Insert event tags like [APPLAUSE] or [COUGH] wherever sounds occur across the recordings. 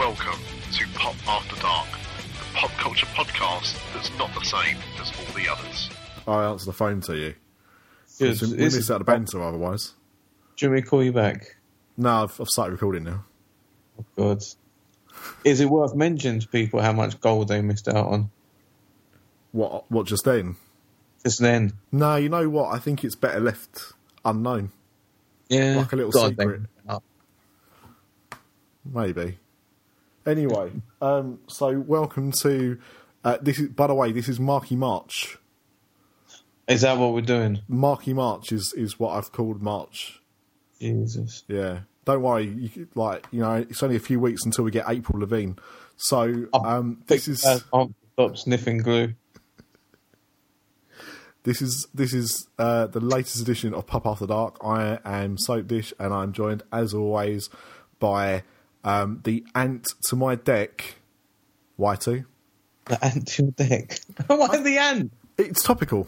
Welcome to Pop After Dark, the pop culture podcast that's not the same as all the others. I answer the phone to you. Good. We Is- miss out the banter otherwise. Do you want me to call you back? No, I've, I've started recording now. Oh, God. Is it worth mentioning to people how much gold they missed out on What? What? Just then? just then? No, you know what? I think it's better left unknown. Yeah. Like a little God, secret. Maybe. Anyway, um, so welcome to uh, this. Is by the way, this is Marky March. Is that what we're doing? Marky March is is what I've called March. Jesus. Yeah. Don't worry. You, could- like you know, it's only a few weeks until we get April Levine. So um, this is I'll stop sniffing glue. This is this is uh, the latest edition of Pop After Dark. I am Soap Dish, and I'm joined, as always, by um, the ant to my Dec, Y2. The ant to your Dec. [LAUGHS] Why the ant? It's topical,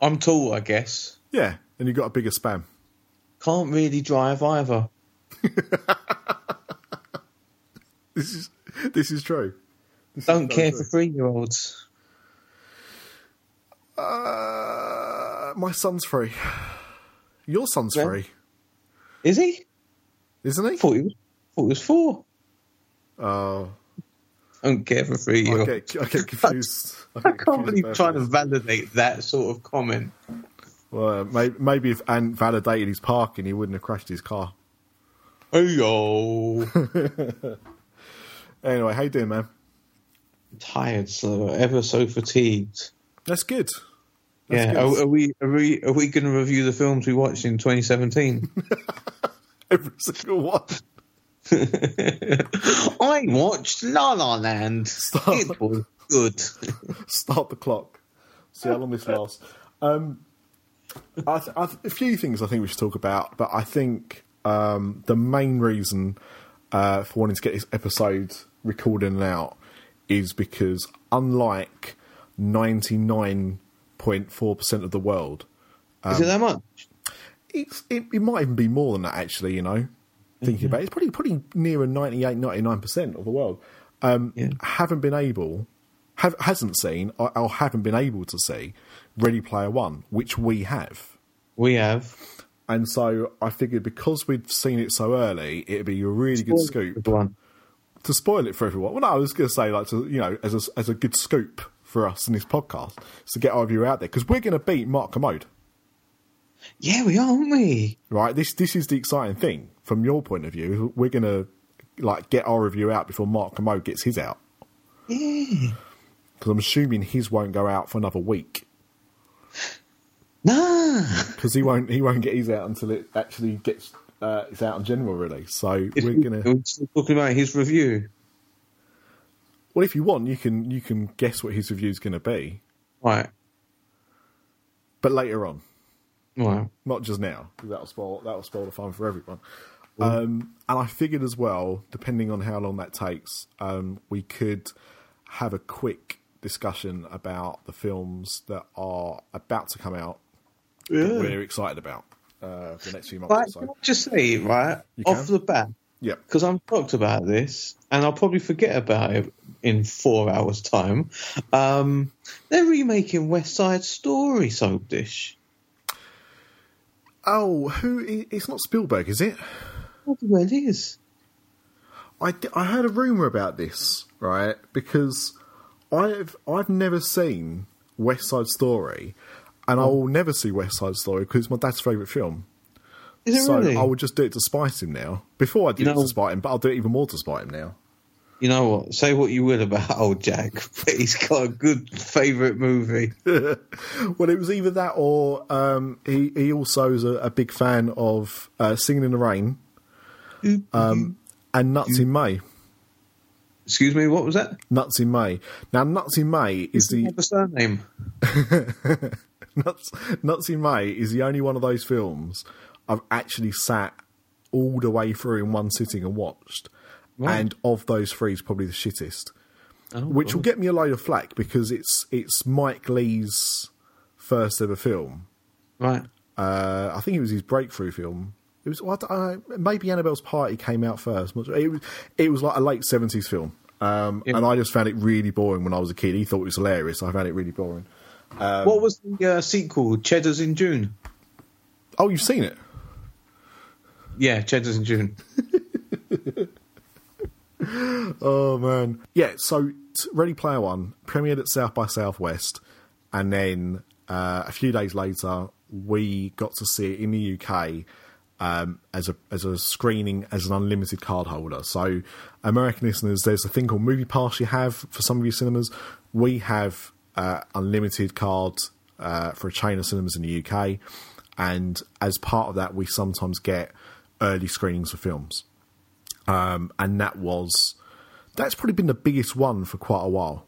I'm tall, I guess. yeah, and you've got a bigger spam. Can't really drive either. [LAUGHS] This is this is true. This Don't so care true. for three year olds. Uh, my son's free. Your son's Yeah. free, Is he? isn't he? Thought he was, thought he was four. Oh, I Don't care for three I get I get [LAUGHS] confused. I, I can't believe trying to validate that sort of comment. Well, uh, maybe, maybe if Ant validated his parking, he wouldn't have crashed his car. Hey yo. [LAUGHS] Anyway, how you doing, man? Tired, so ever so fatigued. That's good. That's yeah, good. are, are we are we are we going to review the films we watched in 2017? [LAUGHS] Every single one. [LAUGHS] I watched La La Land. Stop. It was good. [LAUGHS] Start the clock. See how long this lasts. Um, I th- I th- a few things I think we should talk about, but I think um, the main reason uh, for wanting to get this episode recorded and out is because, unlike ninety nine point four percent of the world, Is it that much? it's it, it might even be more than that actually you know thinking about it it's probably probably nearer 98 99% of the world um Yeah. haven't been able have hasn't seen or, or haven't been able to see ready player one which we have We have. and so i figured because we'd seen it so early it'd be a really good scoop One. to spoil it for everyone well no i was going to say like to you know as a, as a good scoop for us in this podcast to get our view out there because we're going to beat Mark Kermode Yeah, we are, aren't we? right? This this is the exciting thing from your point of view. We're gonna like get our review out before Mark Kermode gets his out Yeah. because I'm assuming his won't go out for another week Nah. because he won't he won't get his out until it actually gets uh, it's out in general release. So we're gonna we still talking about his review? well, if you want, you can you can guess what his review is going to be, Right. but later on. Right. not just now. That'll spoil that'll spoil the fun for everyone. Um, and I figured as well, depending on how long that takes, um, we could have a quick discussion about the films that are about to come out that we're excited about uh, for the next few months. Right, so. Just say right? Off the bat, Yep. because I'm talked about this, and I'll probably forget about it in four hours' time. Um, they're remaking West Side Story soap dish. Oh, who? It's not Spielberg, is it? What the hell is? I heard a rumor about this, right? Because I've I've never seen West Side Story, and I will never see West Side Story because it's my dad's favourite film. Is it so really? I would just do it to spite him now. Before I did You it to spite him, but I'll do it even more to spite him now. You know what? Say what you will about [LAUGHS] old Jack, but he's got a good favourite movie. [LAUGHS] Well, it was either that or um, he he also is a, a big fan of uh, Singing in the Rain um, and Nuts in May. Excuse me, what was that? Nuts in May. Now, Nuts in May is the a surname. [LAUGHS] Nuts, Nuts in May is the only one of those films I've actually sat all the way through in one sitting and watched. Right. And of those three, is probably the shittest. Oh, which will get me a load of flack because it's it's Mike Leigh's first ever film. right. Uh, I think it was his breakthrough film. It was I don't maybe Annabelle's Party came out first. It was it was like a late seventies film, um, Yeah. and I just found it really boring when I was a kid. He thought it was hilarious. I found it really boring. what was the uh, sequel? Cheddar's in June. Oh, you've seen it? Yeah, Cheddar's in June. [LAUGHS] Oh man, yeah. So Ready Player One premiered at South by Southwest, and then uh, a few days later we got to see it in the UK um, as a as a screening as an unlimited card holder. So American listeners, there's a thing called Movie Pass you have for some of your cinemas. We have uh, unlimited cards uh, for a chain of cinemas in the UK, and as part of that, we sometimes get early screenings for films um, and that was that's probably been the biggest one for quite a while.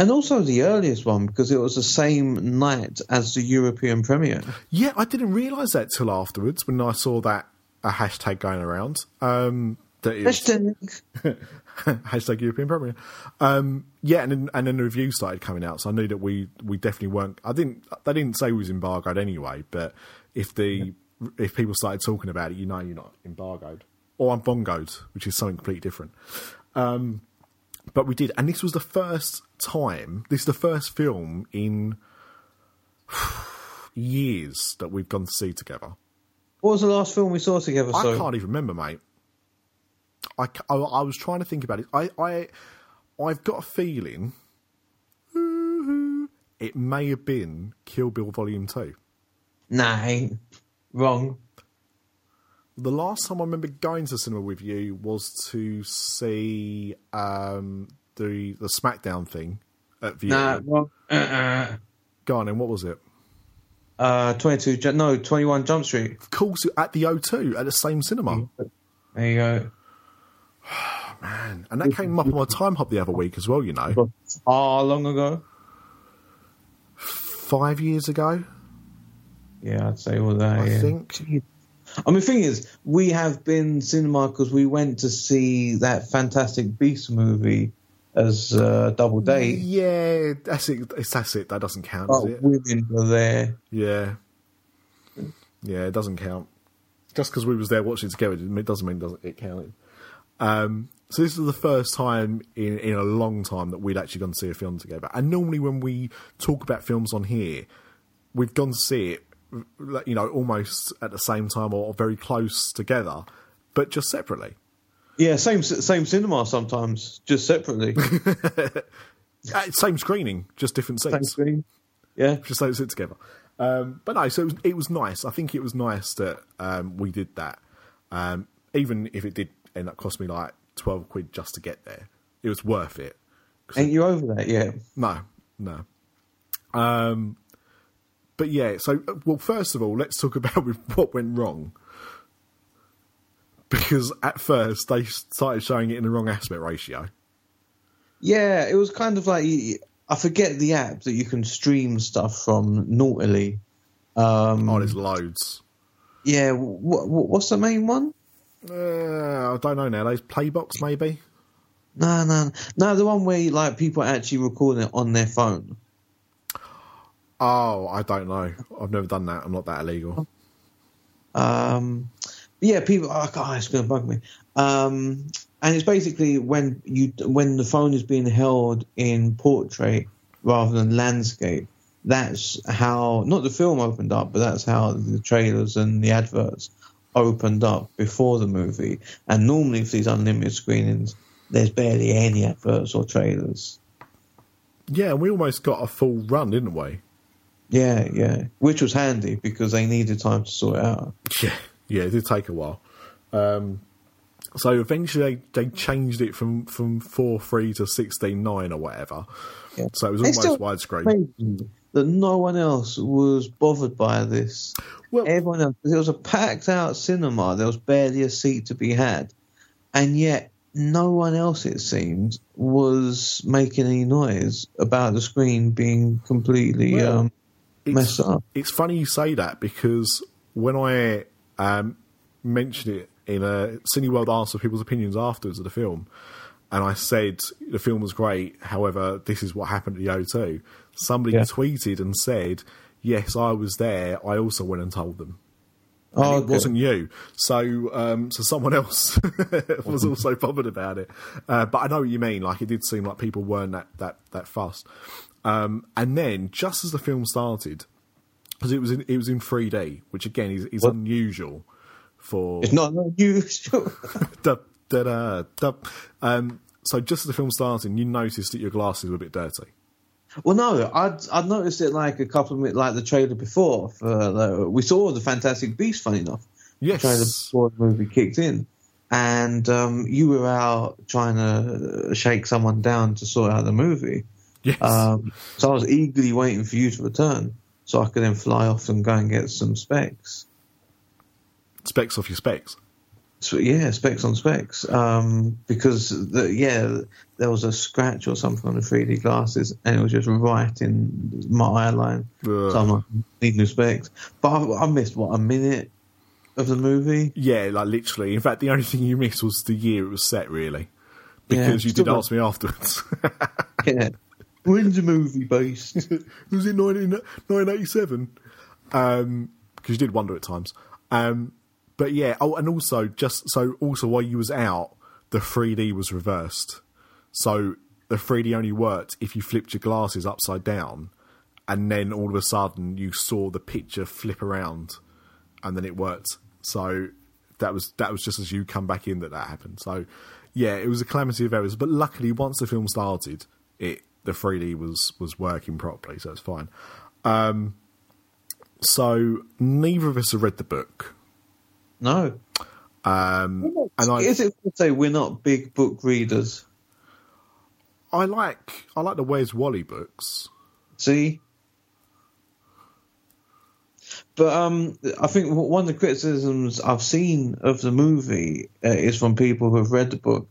And also the earliest one because it was the same night as the European premiere. Yeah, I didn't realise that till afterwards when I saw that a hashtag going around. Um, that Hashtag. [LAUGHS] hashtag European Premiere. Um, yeah, and then, and then the reviews started coming out, so I knew that we we definitely weren't. I didn't. They didn't say we was embargoed anyway, but if the if people started talking about it, you know, you're not embargoed or I'm bongoed, which is something completely different. Um, but we did, and this was the first time. This is the first film in [SIGHS] years that we've gone to see together. What was the last film we saw together? I So can't even remember, mate. I, I, I was trying to think about it. I, I, I've got a feeling it may have been Kill Bill Volume 2. nah, wrong. The last time I remember going to cinema with you was to see um, the the SmackDown thing at Vue. Nah, wrong. Uh-uh. Go on, then, what was it? Uh, 22, no, 21 Jump Street. Of course, at the O2, at the same cinema. There you go. [SIGHS] Man, and that came up on my Timehop the other week as well, you know. Ah, long ago. Five years ago, Yeah, I'd say all that. I yeah. think. I mean, the thing is, we have been cinema because we went to see that Fantastic Beast movie as uh, double date. Yeah, that's it. It's, that's it. That doesn't count, But it? women were there. Yeah. Yeah, it doesn't count. Just because we was there watching together it doesn't mean it doesn't it counted. Um, so this is the first time in, in a long time that we'd actually gone to see a film together. And normally when we talk about films on here, we've gone to see it, you know, almost at the same time or very close together, but just separately. Yeah, same same cinema sometimes, just separately. [LAUGHS] Uh, same screening, just different same screen. Yeah. just don't sit together. Um, but no, so it was, it was nice. I think it was nice that um, we did that. Um, even if it did end up cost me like twelve quid just to get there, it was worth it. Ain't you over that yet? no, no. Um, but yeah, so uh, well, first of all, let's talk [LAUGHS] about what went wrong. Because at first they started showing it in the wrong aspect ratio. Yeah, it was kind of like I forget the app that you can stream stuff from naughtily. Um, Oh, there's loads. yeah, what, what's the main one? Uh, I don't know now. Those Playbox maybe. No, no, no. The one where like people actually recording it on their phone. Oh, I don't know. I've never done that. I'm not that illegal. Um, yeah, people. Oh God, it's going to bug me. Um, and it's basically when you when the phone is being held in portrait rather than landscape. That's how not the film opened up, but that's how the trailers and the adverts opened up before the movie. And normally for these unlimited screenings, there's barely any adverts or trailers. Yeah, we almost got a full run, didn't we? Yeah, yeah, which was handy because they needed time to sort it out. Yeah, yeah, it did take a while. Um, so eventually they, they changed it from, from four three to sixteen nine or whatever. Yeah. So it was almost widescreen. That no one else was bothered by this. Well, Everyone else, there was a packed out cinema. There was barely a seat to be had, and yet no one else, it seemed, was making any noise about the screen being completely Well, um, messed up. It's funny you say that because when I um, mentioned it in a Cineworld asked for people's opinions afterwards of the film, and I said the film was great. However, this is what happened at the O2. Somebody Yeah. tweeted and said, "Yes, I was there. I also went and told them." and Oh, it okay. wasn't you. So, um, so someone else [LAUGHS] was also bothered about it. Uh, but I know what you mean. Like, it did seem like people weren't that that that fussed. Um, and then, just as the film started, because it was in, it was in 3D, which again is, is unusual for It's not unusual. da, da, da, da. Um, so just as the film started, you noticed that your glasses were a bit dirty. well, no, I'd I'd noticed it like a couple of minutes, like the trailer before. For the, we saw the Fantastic Beast, funny enough. Yes. trailer before the movie kicked in, and um, you were out trying to shake someone down to sort out the movie. Yes. Um, so I was eagerly waiting for you to return, so I could then fly off and go and get some specs. specs off your specs. So, yeah, specs on specs. Um, because the, yeah, there was a scratch or something on the 3D glasses, and it was just right in my eye line. Ugh. So I'm like, need new specs. But I, I missed what a minute of the movie. Yeah, like literally. In fact, the only thing you missed was the year it was set, really, Yeah, because you did ask me afterwards. [LAUGHS] Yeah, when's the movie based? [LAUGHS] was it 19, 1987? Um, because you did wonder at times. Um, but yeah. Oh, and also just so also while you was out, the 3D was reversed. So the 3D only worked if you flipped your glasses upside down, and then all of a sudden you saw the picture flip around, and then it worked. So that was that was just as you come back in that that happened. So yeah, it was a calamity of errors. But luckily, once the film started, it the 3D was was working properly, so it's fine. Um, so neither of us have read the book, No. um, and I Is it to say we're not big book readers? I like I like the Where's Wally books. See? But um, I think one of the criticisms I've seen of the movie uh, is from people who have read the book,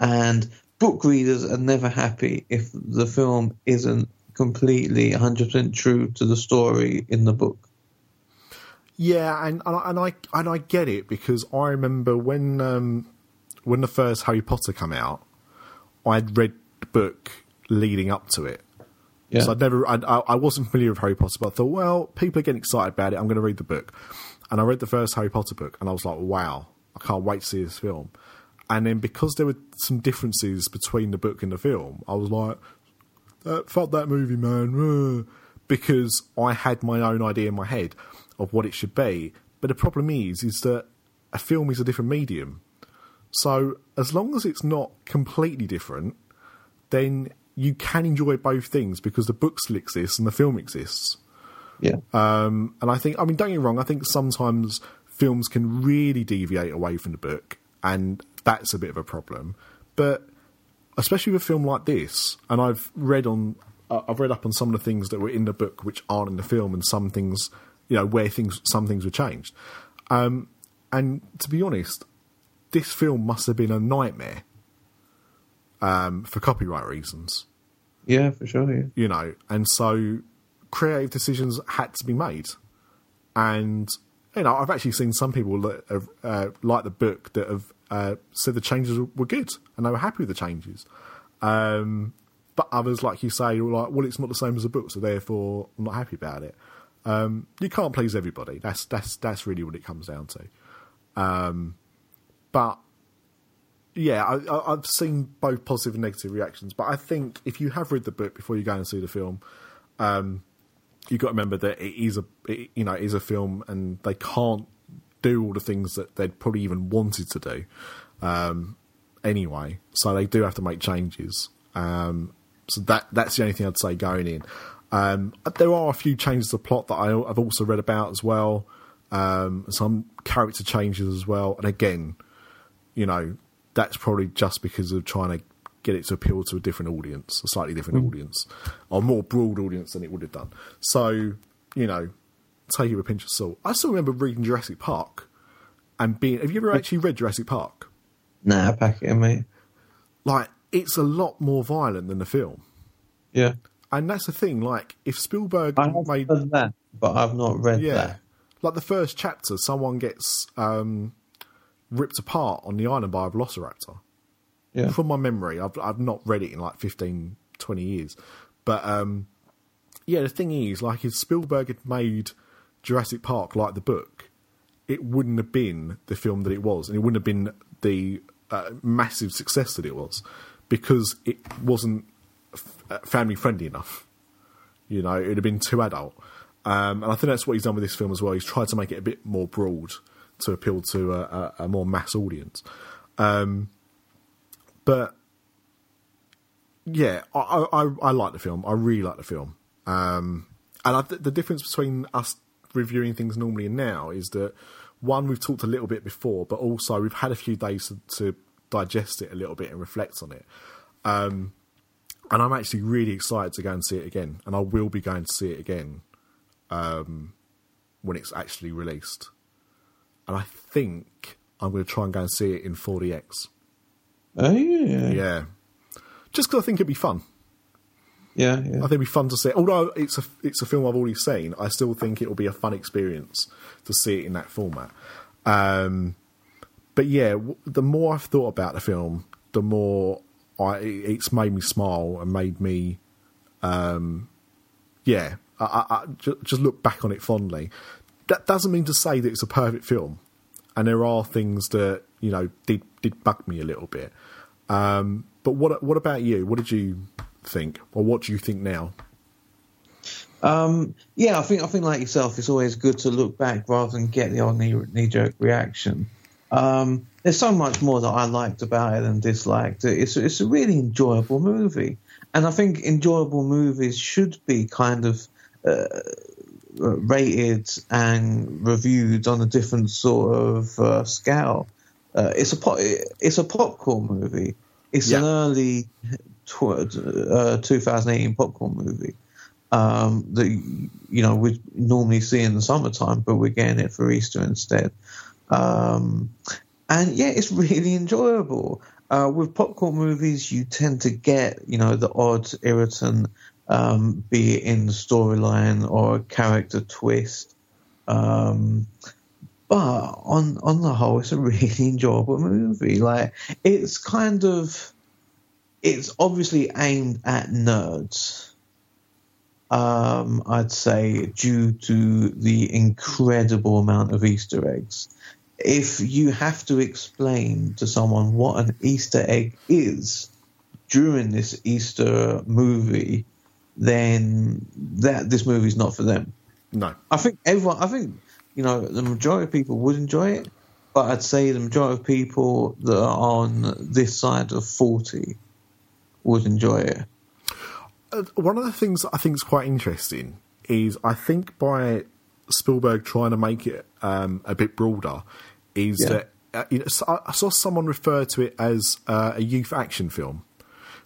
and book readers are never happy if the film isn't completely 100% true to the story in the book. Yeah, and and I, and I and I get it because I remember when um, when the first Harry Potter came out, I'd read the book leading up to it. Yeah. So I'd never, I, I I wasn't familiar with Harry Potter, but I thought, well, people are getting excited about it. I'm going to read the book, and I read the first Harry Potter book, and I was like, wow, I can't wait to see this film. And then because there were some differences between the book and the film, I was like, uh, fuck that movie, man, uh, because I had my own idea in my head of what it should be. But the problem is, is that a film is a different medium. So as long as it's not completely different, then you can enjoy both things because the book still exists and the film exists. Yeah. Um, and I think, I mean, don't get me wrong, I think sometimes films can really deviate away from the book, and that's a bit of a problem. But especially with a film like this, and I've read on, uh, I've read up on some of the things that were in the book which aren't in the film, and some things, you know, where things, some things were changed. Um, and to be honest, this film must have been a nightmare um, for copyright reasons Yeah, for sure. Yeah. you know, and so creative decisions had to be made. And you know, I've actually seen some people that have uh, like the book that have uh, said the changes were good and they were happy with the changes. Um, but others, like you say, were like, well, it's not the same as the book, so therefore I'm not happy about it. Um, you can't please everybody. That's that's that's really what it comes down to. Um, but yeah, I, I've seen both positive and negative reactions. But I think if you have read the book before you go and see the film, um, you've got to remember that it is a it, you know it is a film, and they can't do all the things that they'd probably even wanted to do um, anyway. So they do have to make changes. Um, so that that's the only thing I'd say going in. Um, there are a few changes to the plot that I, I've also read about as well. Um, some character changes as well, and again, you know, that's probably just because of trying to get it to appeal to a different audience, a slightly different audience, or more broad audience than it would have done. So, you know, take it with a pinch of salt. I still remember reading Jurassic Park and being. Have you ever actually read Jurassic Park? Nah, pack it in, mate. Like, it's a lot more violent than the film. Yeah. And that's the thing, like, if Spielberg I have made. heard that, but I've not read Yeah. that. Like the first chapter, someone gets um, ripped apart on the island by a velociraptor. Yeah. From my memory, I've I've not read it in like 15, 20 years. But um, yeah, the thing is, like, if Spielberg had made Jurassic Park like the book, it wouldn't have been the film that it was, and it wouldn't have been the uh, massive success that it was because it wasn't f- family friendly enough. You know, it'd have been too adult. Um, and I think that's what he's done with this film as well. He's tried to make it a bit more broad to appeal to a, a, a more mass audience. Um, but yeah, I, I, I like the film. I really like the film. Um, and I, the difference between us reviewing things normally and now is that one, we've talked a little bit before, but also we've had a few days to, to digest it a little bit and reflect on it. Um, and I'm actually really excited to go and see it again, and I will be going to see it again um, when it's actually released. And I think I'm going to try and go and see it in 4DX. Oh yeah, Yeah, just because I think it'd be fun. yeah, I think it'd be fun to see. Although it's a it's a film I've already seen, I still think it will be a fun experience to see it in that format. Um, but yeah, w- the more I've thought about the film, the more I it's made me smile and made me, um, yeah, I, I, I just look back on it fondly. That doesn't mean to say that it's a perfect film, and there are things that you know did did bug me a little bit. Um, but what what about you? What did you think, or what do you think now? Um, yeah, I think I think like yourself, it's always good to look back rather than get the old knee, jerk reaction. Um, there's so much more that I liked about it than disliked. It's it's a really enjoyable movie, and I think enjoyable movies should be kind of uh, rated and reviewed on a different sort of uh, scale. Uh, it's a pop, it's a popcorn movie. It's an early tw- uh, 2018 popcorn movie um, that you know we normally see in the summertime, but we're getting it for Easter instead. Um, and yeah, it's really enjoyable. Uh, with popcorn movies, you tend to get you know the odd irritant, um, be it in the storyline or a character twist. Um, but on on the whole, it's a really [LAUGHS] enjoyable movie. Like it's kind of, it's obviously aimed at nerds um, I'd say, due to the incredible amount of Easter eggs. If you have to explain to someone what an Easter egg is during this Easter movie, then that this movie's not for them. No, I think everyone, I think, you know, the majority of people would enjoy it, but I'd say the majority of people that are on this side of 40 would enjoy it. Uh, one of the things I think is quite interesting is I think by Spielberg trying to make it um, a bit broader is Yeah. that uh, you know, I saw someone refer to it as uh, a youth action film,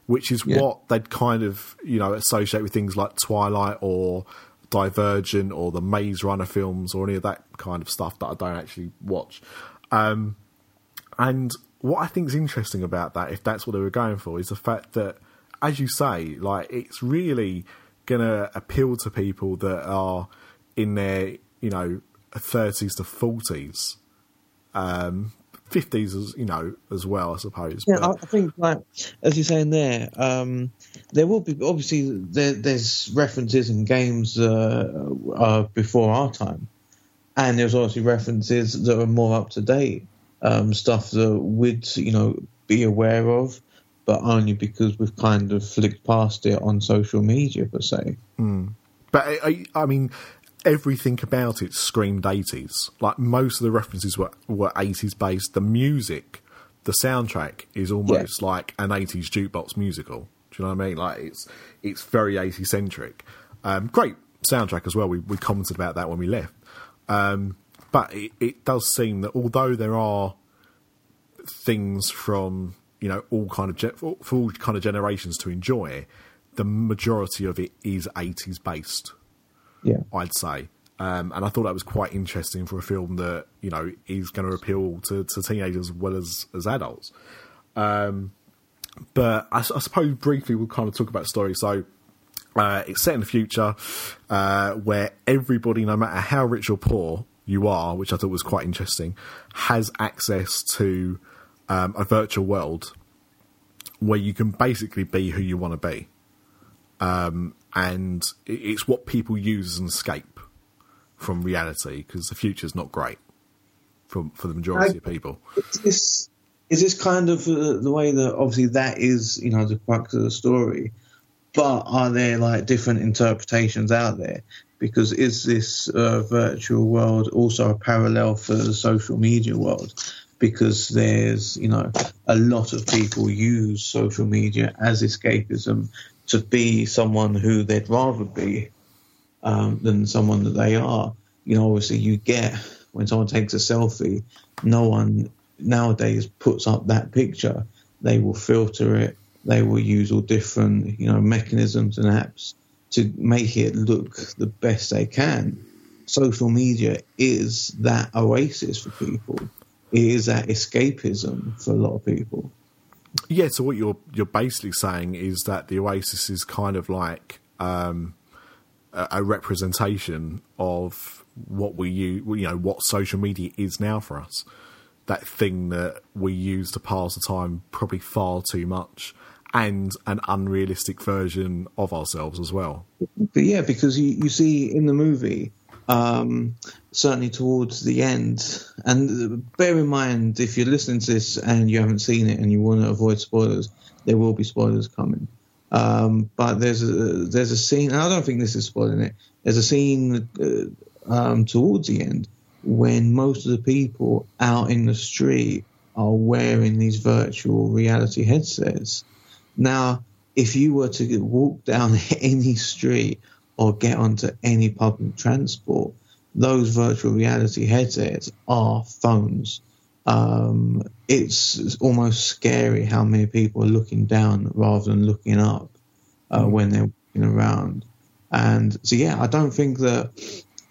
which is Yeah. what they'd kind of you know associate with things like Twilight or Divergent or the Maze Runner films or any of that kind of stuff that I don't actually watch. Um, and what I think is interesting about that, if that's what they were going for, is the fact that, as you say, like it's really going to appeal to people that are in their, you know, thirties to forties, um, fifties, as you know, as well, I suppose. Yeah, But- I I think, like as you're saying there, um, there will be obviously there, there's references in games uh, uh, before our time, and there's obviously references that are more up to date, um, stuff that we'd you know be aware of, but only because we've kind of flicked past it on social media per se. But I, I, I mean, everything about it screamed eighties. Like most of the references were were eighties based. The music, the soundtrack is almost like an eighties jukebox musical. Do you know what I mean? Like it's it's very eighties centric. Um, great soundtrack as well. We we commented about that when we left. Um, but it, it does seem that although there are things from you know all kind of ge- for all kind of generations to enjoy, the majority of it is eighties based. Yeah, I'd say. Um, and I thought that was quite interesting for a film that you know is going to appeal to, to teenagers as well as as adults. Um, but I suppose briefly we'll kind of talk about the story. So uh, it's set in the future uh, where everybody, no matter how rich or poor you are, which I thought was quite interesting, has access to um, a virtual world where you can basically be who you want to be and it's what people use as an escape from reality because the future is not great. for for the majority I- of people. Is this is this kind of uh, the way that obviously that is you know the crux of the story, but are there like different interpretations out there? Because is this uh, virtual world also a parallel for the social media world? Because there's you know a lot of people use social media as escapism to be someone who they'd rather be um, than someone that they are. You know, obviously, you get when someone takes a selfie, no one nowadays puts up that picture. They will filter it. They will use all different, you know, mechanisms and apps to make it look the best they can. Social media is that oasis for people. It is that escapism for a lot of people. Yeah, so what you're you're basically saying is that the Oasis is kind of like um, a, a representation of what we use, you know, what social media is now for us. That thing that we use to pass the time probably far too much, and an unrealistic version of ourselves as well. Yeah, because you, you see in the movie, um, certainly towards the end, and bear in mind if you're listening to this and you haven't seen it and you want to avoid spoilers, there will be spoilers coming. Um, but there's a there's a scene, and I don't think this is spoiling it. There's a scene uh, um, towards the end when most of the people out in the street are wearing these virtual reality headsets. Now, if you were to walk down [LAUGHS] any street or get onto any public transport, those virtual reality headsets are phones. Um, it's, it's almost scary how many people are looking down rather than looking up uh, when they're walking around. And so, yeah, I don't think that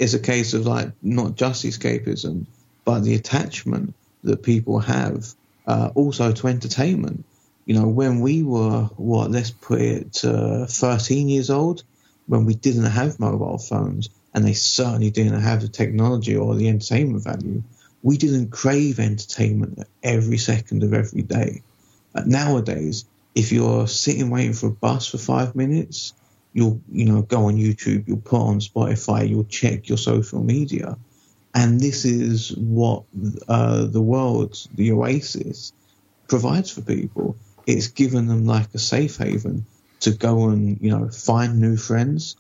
it's a case of like not just escapism, but the attachment that people have uh, also to entertainment. You know, when we were, what, let's put it, uh, 13 years old, when we didn't have mobile phones, and they certainly didn't have the technology or the entertainment value, we didn't crave entertainment every second of every day. Uh, nowadays, if you're sitting waiting for a bus for five minutes, you'll you know go on YouTube, you'll put on Spotify, you'll check your social media, and this is what uh, the world, the Oasis, provides for people. It's given them like a safe haven to go and you know find new friends,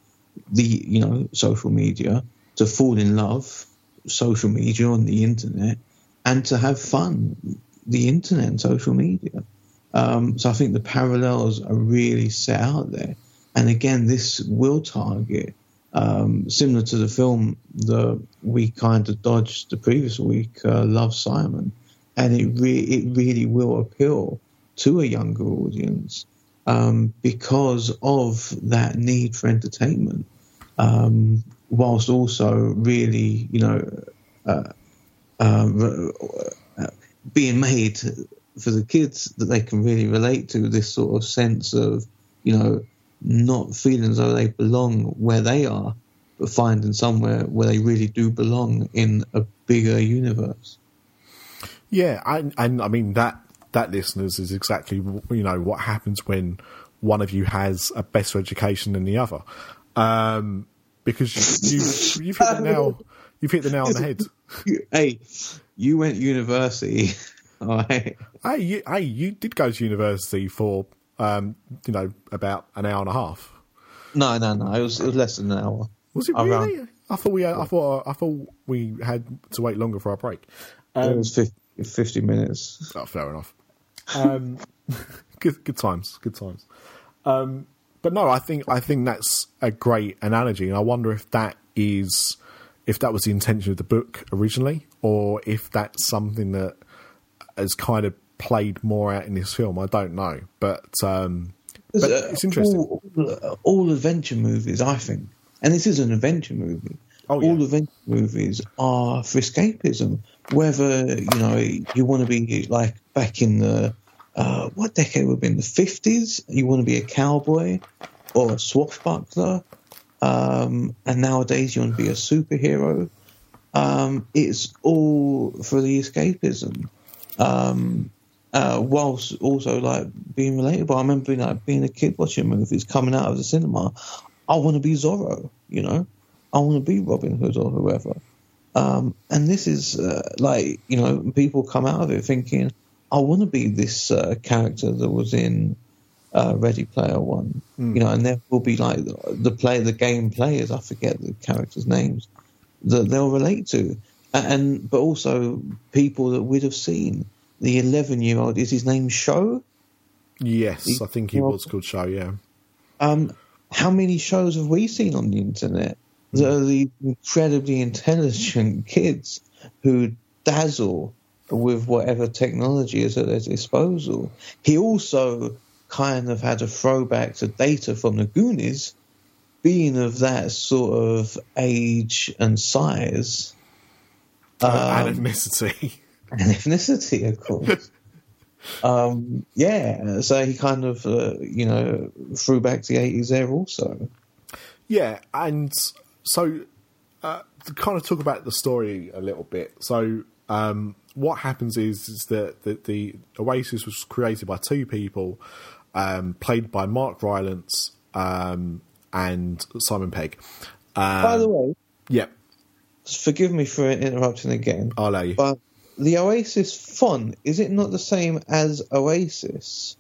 the you know social media, to fall in love, social media on the internet, and to have fun, the internet and social media. Um, so I think the parallels are really set out there. And again, this will target, um, similar to the film that we kind of dodged the previous week, uh, Love Simon, and it re- it really will appeal to a younger audience um, because of that need for entertainment, um, whilst also really, you know, uh, uh, uh, being made for the kids that they can really relate to this sort of sense of, you know, not feeling as though they belong where they are, but finding somewhere where they really do belong in a bigger universe. Yeah, and, and I mean that that listeners is exactly you know what happens when one of you has a better education than the other, um, because you you've hit the nail you've hit the nail on the head. [LAUGHS] hey, you went university, [LAUGHS] all right? Hey, you, hey, you did go to university for um, you know about an hour and a half. No, no, no. It was, it was less than an hour. Was it Around- really? I thought we had, I thought I thought we had to wait longer for our break. it was 50, 50 minutes. Oh, fair enough. Um, [LAUGHS] good, good times, good times. Um, but no, I think I think that's a great analogy, and I wonder if that is if that was the intention of the book originally, or if that's something that has kind of played more out in this film. I don't know, but um, but Uh, it's interesting. All, all, all adventure movies, I think, and this is an adventure movie. Oh, yeah. All adventure movies are for escapism. Whether you know you want to be like back in the uh, what decade would be in the fifties, you want to be a cowboy or a swashbuckler, um, and nowadays you want to be a superhero. Um, it's all for the escapism um, uh, whilst also like being relatable. I remember like being a kid watching movies coming out of the cinema. I want to be Zorro, you know. I want to be Robin Hood or whoever. Um, and this is uh, like you know people come out of it thinking, I want to be this uh, character that was in uh, Ready Player One. You know, and there will be like the play, the game players. I forget the characters' names that they'll relate to, and but also people that we'd have seen the eleven-year-old. Is his name Sho? Yes, I think he was called Sho. Yeah, Um, how many shows have we seen on the internet that are the incredibly intelligent kids who dazzle with whatever technology is at their disposal? He also kind of had a throwback to data from the Goonies, being of that sort of age and size Um, and ethnicity. [LAUGHS] and [LAUGHS] ethnicity, of course. [LAUGHS] um, yeah, so he kind of, uh, you know, threw back to the 80s there also. Yeah, and so uh, to kind of talk about the story a little bit. So um, what happens is is that the, the Oasis was created by two people, um, played by Mark Rylance um, and Simon Pegg. Um, By the way, yeah, forgive me for interrupting again, I'll allow you. but the Oasis font, is it not the same as Oasis?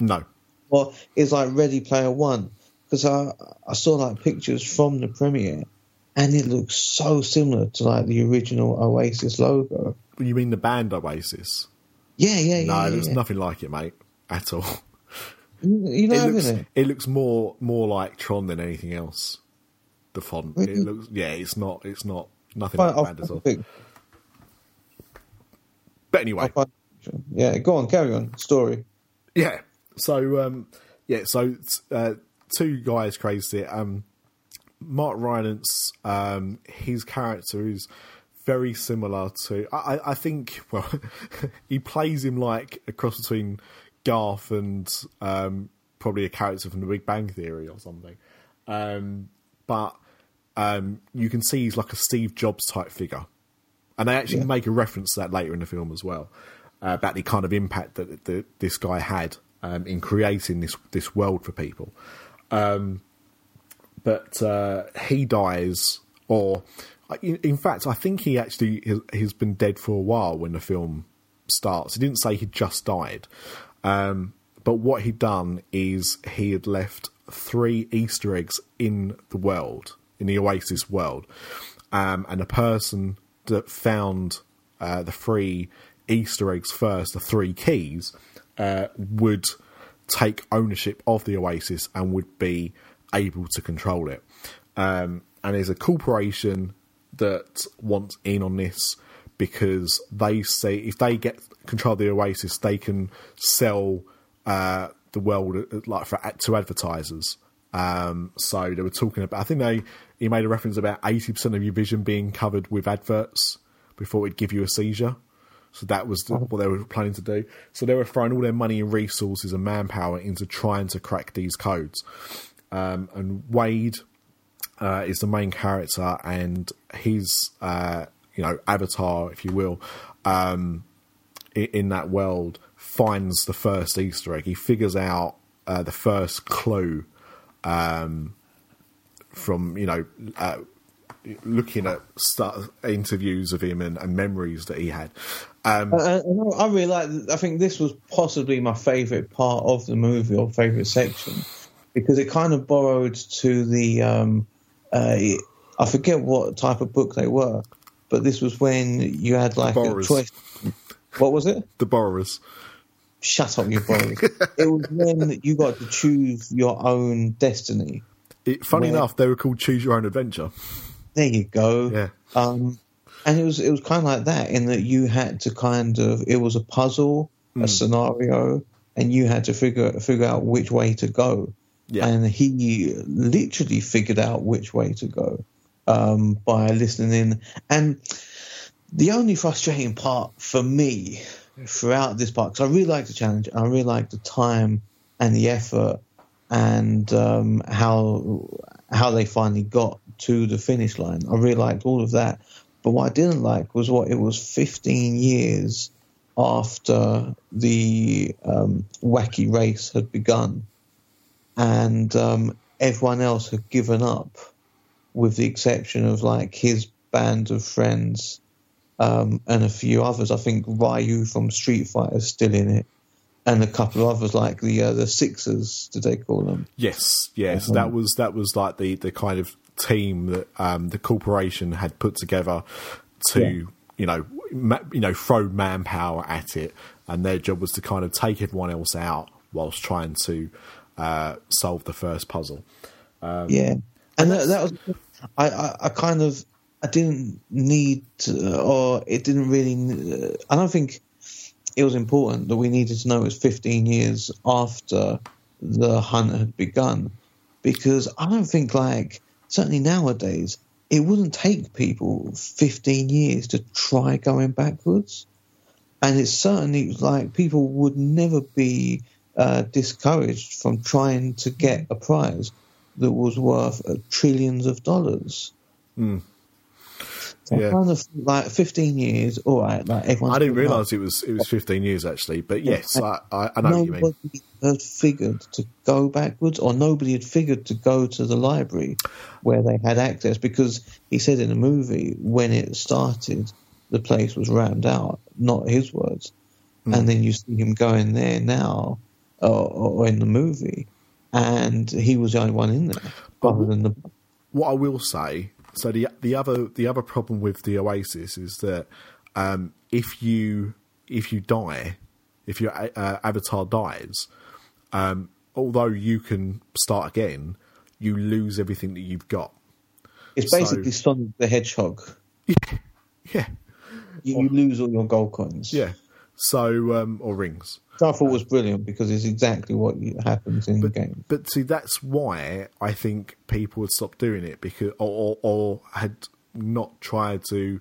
no, Or is like Ready Player One? Because I, I saw like pictures from the premiere and it looks so similar to like the original Oasis logo. you mean the band Oasis? Yeah, yeah, yeah. No, yeah, there's yeah. nothing like it, mate, at all. You know, it looks it? it looks more more like Tron than anything else. The font, it looks yeah, it's not it's not nothing like the band at all. pic- But anyway, I'll find a picture. Yeah, go on, carry on. Story. Yeah. So um, yeah. So uh, two guys created it. Um, Mark Rylance, um, his character is very similar to. I, I- I think. [LAUGHS] Well, he plays him like a cross between Garth and um, probably a character from The Big Bang Theory or something. Um, but um, you can see he's like a Steve Jobs type figure and they actually Yeah. make a reference to that later in the film as well uh, about the kind of impact that, that this guy had um, in creating this this world for people. Um, but uh, he dies, or in, in fact, I think he actually has, has been dead for a while when the film starts. He didn't say he just died, um, but what he'd done is he had left three Easter eggs in the world, in the Oasis world, um, and a person that found uh, the three Easter eggs first, the three keys, uh, would take ownership of the Oasis and would be able to control it. Um, and there's a corporation that wants in on this because they say if they get control of the Oasis, they can sell uh, the world uh, like for to advertisers. Um, so they were talking about. I think they he made a reference about eighty percent of your vision being covered with adverts before it'd give you a seizure. So that was the, what they were planning to do. So they were throwing all their money and resources and manpower into trying to crack these codes. Um, and Wade uh, is the main character, and his uh, you know avatar, if you will, um, in, in that world finds the first Easter egg. He figures out uh, the first clue um, from you know uh, looking at stu interviews of him and, and memories that he had. Um, Uh, I really like. I think this was possibly my favourite part of the movie or favourite section because it kind of borrowed to the. Um, uh, I forget what type of book they were, but this was when you had like a choice. What was it? the borrowers. Shut up, you borrowers! [LAUGHS] it was when you got to choose your own destiny. It, funny Where- enough, they were called Choose Your Own Adventure. There you go. Yeah. Um, and it was it was kind of like that in that you had to kind of it was a puzzle, Hmm. a scenario, and you had to figure figure out which way to go. Yeah. And he literally figured out which way to go um, by listening in. And the only frustrating part for me throughout this part, because I really like the challenge, I really like the time and the effort, and um, how how they finally got to the finish line. I really liked all of that. But what I didn't like was what it was 15 years after the um, wacky race had begun, and um, everyone else had given up, with the exception of like his band of friends, um, and a few others. I think Ryu from Street Fighter is still in it, and a couple of others like the uh, the Sixers. Did they call them? Yes, yes, that was that was like the the kind of team that um, the corporation had put together to Yeah. you know ma- you know throw manpower at it, and their job was to kind of take everyone else out whilst trying to uh, solve the first puzzle. yeah, and that, that was I, I, I kind of I didn't need to, or it didn't really. Uh, I don't think it was important that we needed to know it was 15 years after the hunt had begun, because I don't think like certainly nowadays it wouldn't take people 15 years to try going backwards, and it's certainly like people would never be uh, discouraged from trying to get a prize that was worth uh, trillions of dollars. So Yeah. I kind of like 15 years, all right. Like everyone's I didn't realise it was it was 15 years actually, but yes, I, I, I know what you mean. Nobody had figured to go backwards, or nobody had figured to go to the library where they had access, because he said in the movie when it started, the place was rammed out. Not his words. Hmm. And then you see him going there now, or, or in the movie, and he was the only one in there, other than the. what I will say, so the the other the other problem with the Oasis is that um, if you if you die, if your uh, avatar dies, um, although you can start again, you lose everything that you've got. It's So- basically Sonic the Hedgehog. Yeah, You, you lose all your gold coins. yeah. So um, or rings. I thought was brilliant because it's exactly what happens in the game. But see, that's why I think people had stopped doing it because, or, or, or had not tried to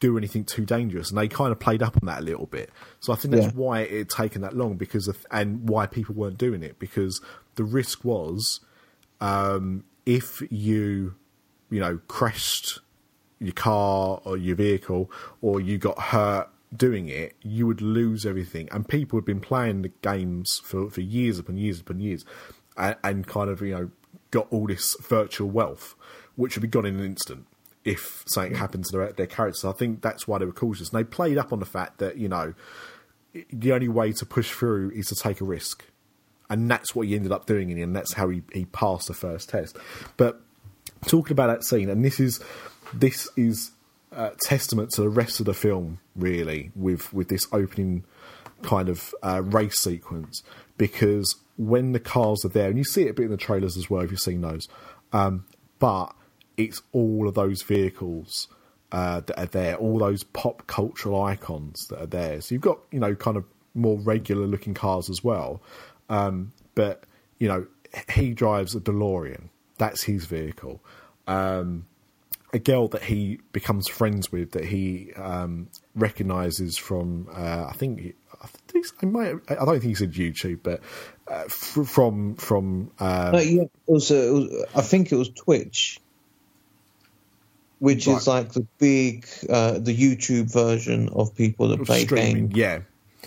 do anything too dangerous, and they kind of played up on that a little bit. So I think that's Yeah. why it had taken that long because of, and why people weren't doing it because the risk was um, if you, you know, crashed your car or your vehicle or you got hurt doing it, you would lose everything. And people had been playing the games for, for years upon years upon years and, and kind of, you know, got all this virtual wealth, which would be gone in an instant if something happened to their, their characters. I think that's why they were cautious. And they played up on the fact that, you know, the only way to push through is to take a risk. And that's what he ended up doing in the end. That's how he, he passed the first test. But talking about that scene, and this is this is uh, testament to the rest of the film, really, with with this opening kind of uh, race sequence, because when the cars are there, and you see it a bit in the trailers as well, if you've seen those, um, but it's all of those vehicles. Uh, that are there, all those pop cultural icons that are there. So you've got, you know, kind of more regular looking cars as well. Um, but, you know, he drives a DeLorean. That's his vehicle. Um, a girl that he becomes friends with that he um, recognizes from uh, I think I, think I might I don't think he said YouTube but uh, f- from from um, No, yeah, it was, uh, it was, I think it was Twitch, which is like the big, uh, the YouTube version of people that play streaming games. yeah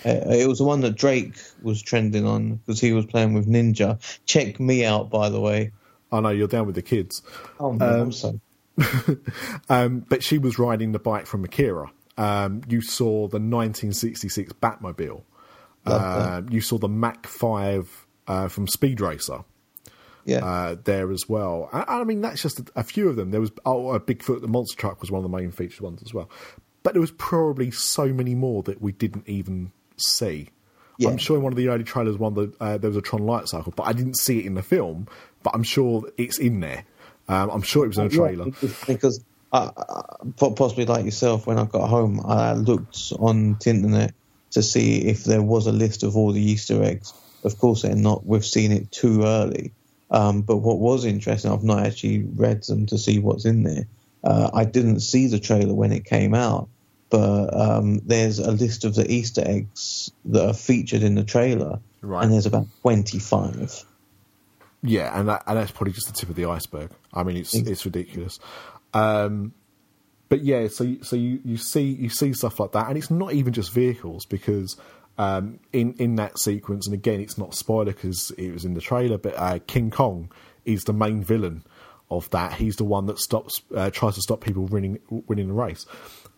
Uh, it was the one that Drake was trending on because he was playing with Ninja. Check me out, by the way. I know you're down with the kids Oh, man, I'm so. [LAUGHS] um, but she was riding the bike from Akira um, you saw the 1966 Batmobile um, you saw the Mach 5 uh, from Speed Racer Yeah. uh, there as well. I, I mean, that's just a, a few of them. There was oh, uh, Bigfoot the monster truck was one of the main featured ones as well. But there was probably so many more that we didn't even see. Yeah. I'm sure in one of the early trailers, one of the, uh, there was a Tron light cycle, but I didn't see it in the film. But I'm sure it's in there. Um, I'm sure it was in a trailer. Because- I, possibly like yourself, when I got home, I looked on the internet to see if there was a list of all the Easter eggs. Of course, they're not. We've seen it too early. Um, but what was interesting, I've not actually read them to see what's in there. Uh, I didn't see the trailer when it came out, but um, there's a list of the Easter eggs that are featured in the trailer, Right. and there's about 25. Yeah, and that, and that's probably just the tip of the iceberg. I mean, it's it's ridiculous. Um, but yeah, so you- so you, you see you see stuff like that, and it's not even just vehicles because um, in in that sequence, and again, it's not spoiler because it was in the trailer, but uh, King Kong is the main villain of that. He's the one that stops, uh, tries to stop people winning winning the race.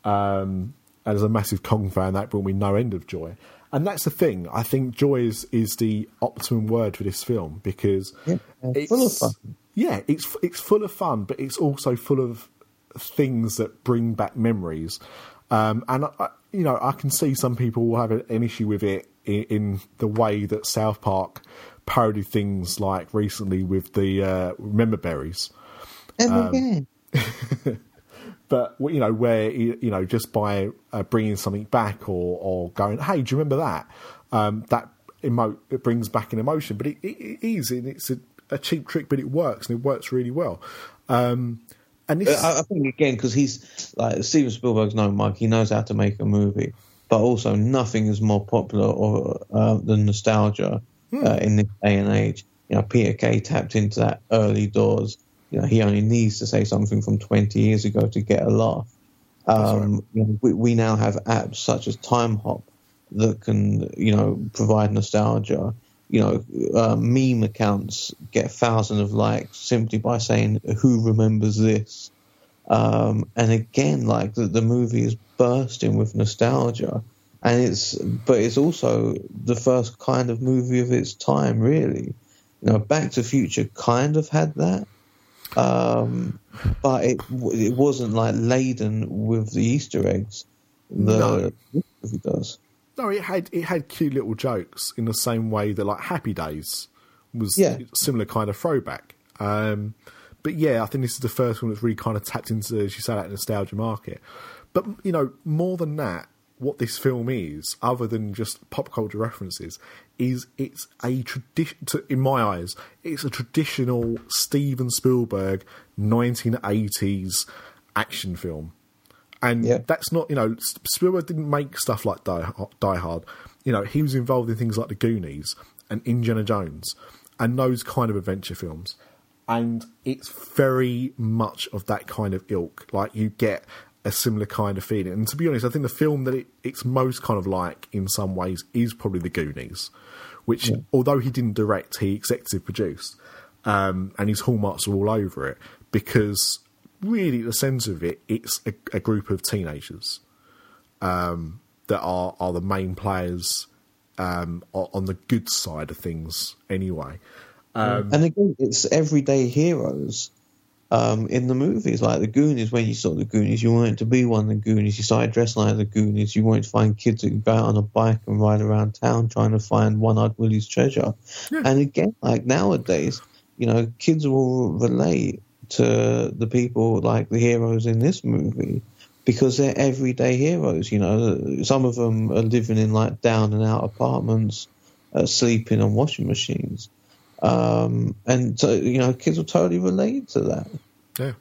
Um, and as a massive Kong fan, that brought me no end of joy. And that's the thing. I think joy is, is the optimum word for this film because Yeah, it's full of fun. Yeah, it's it's full of fun, but it's also full of things that bring back memories. Um, and I, you know, I can see some people will have an issue with it in, in the way that South Park parodied things like recently with the uh, Remember Berries. And Um, again, [LAUGHS] but you know where you know just by uh, bringing something back or or going hey do you remember that um, that emo- it brings back an emotion but it, it, it is and it's a, a cheap trick but it works and it works really well um, and this I, I think again because he's like Steven Spielberg's no mug. He knows how to make a movie, but also nothing is more popular or uh, than nostalgia Hmm. uh, in this day and age. You know, Peter Kay tapped into that early doors. You know, he only needs to say something from 20 years ago to get a laugh. Um, you know, we, we now have apps such as Timehop that can, you know, provide nostalgia. You know, uh, meme accounts get thousands of likes simply by saying "Who remembers this?" Um, and again, like the, the movie is bursting with nostalgia, and it's but it's also the first kind of movie of its time, really. You know, Back to the Future kind of had that, um, but it it wasn't like laden with the Easter eggs. The No. movie does. no it had it had cute little jokes in the same way that like Happy Days was Yeah. a similar kind of throwback um, but yeah I think this is the first one that's really kind of tapped into as you say that nostalgia market but you know more than that what this film is, other than just pop culture references, is it's a tradition. In my eyes, it's a traditional Steven Spielberg 1980s action film, and Yeah. that's not you know Spielberg didn't make stuff like Die, Die Hard. You know he was involved in things like The Goonies and Indiana Jones and those kind of adventure films. And it's very much of that kind of ilk. Like you get a similar kind of feeling. And to be honest, I think the film that it, it's most kind of like in some ways is probably The Goonies, which although he didn't direct, he executive produced, um, and his hallmarks are all over it because really at the centre of it, it's a, a group of teenagers um, that are are the main players um, on the good side of things anyway. Um, and again, it's everyday heroes um, in the movies. Like the Goonies, when you saw the Goonies, you wanted to be one of the Goonies. You started dressing like the Goonies. You wanted to find kids that could go out on a bike and ride around town trying to find One Eyed Willie's treasure. And again, like nowadays, you know, kids will relate to the people like the heroes in this movie because they're everyday heroes. You know, some of them are living in like down and out apartments, uh, sleeping on washing machines. Um, and so, you know, kids will totally relate to that. yeah,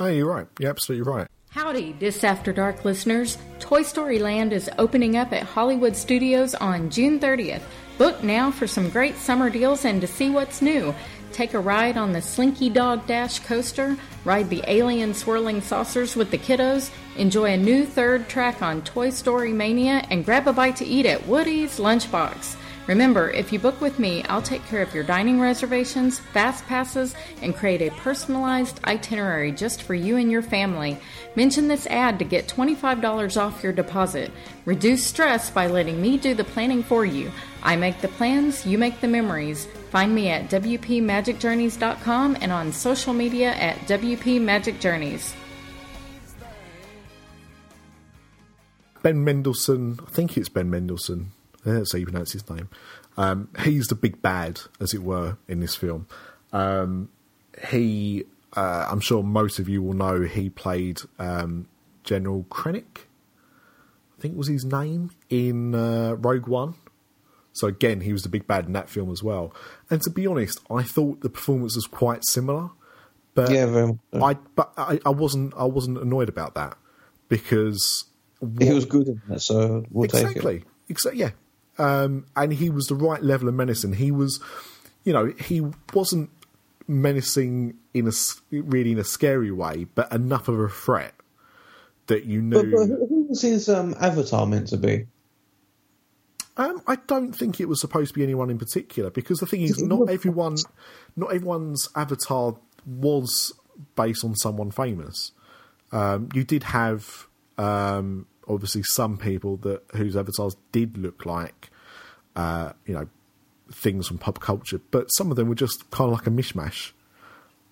oh, you're right. You're absolutely right. Howdy, This After Dark listeners. Toy Story Land is opening up at Hollywood Studios on June 30th. Book now for some great summer deals and to see what's new. Take a ride on the Slinky Dog Dash coaster, ride the alien swirling saucers with the kiddos, enjoy a new third track on Toy Story Mania, and grab a bite to eat at Woody's Lunchbox. Remember, if you book with me, I'll take care of your dining reservations, fast passes, and create a personalized itinerary just for you and your family. Mention this ad to get $25 off your deposit. Reduce stress by letting me do the planning for you. I make the plans, you make the memories. Find me at WPMagicJourneys.com and on social media at WPMagicJourneys. Ben Mendelsohn, I think it's Ben Mendelsohn. That's how you pronounce his name. Um, he's the big bad, as it were, in this film. Um, he, uh, I'm sure most of you will know, he played um, General Krennic. I think was his name in uh, Rogue One. So again, he was the big bad in that film as well. And to be honest, I thought the performance was quite similar. But Yeah, very. I but I, I wasn't I wasn't annoyed about that because He was good in that, so we'll take it. exactly. Exactly. Yeah. Um, and he was the right level of menacing. He was, you know, he wasn't menacing in a really in a scary way, but enough of a threat that you knew. but who who was his um, avatar meant to be? Um, I don't think it was supposed to be anyone in particular because the thing is, not [LAUGHS] everyone, not everyone's avatar was based on someone famous. Um, you did have um, obviously some people that whose avatars did look like uh, you know things from pop culture, but some of them were just kind of like a mishmash.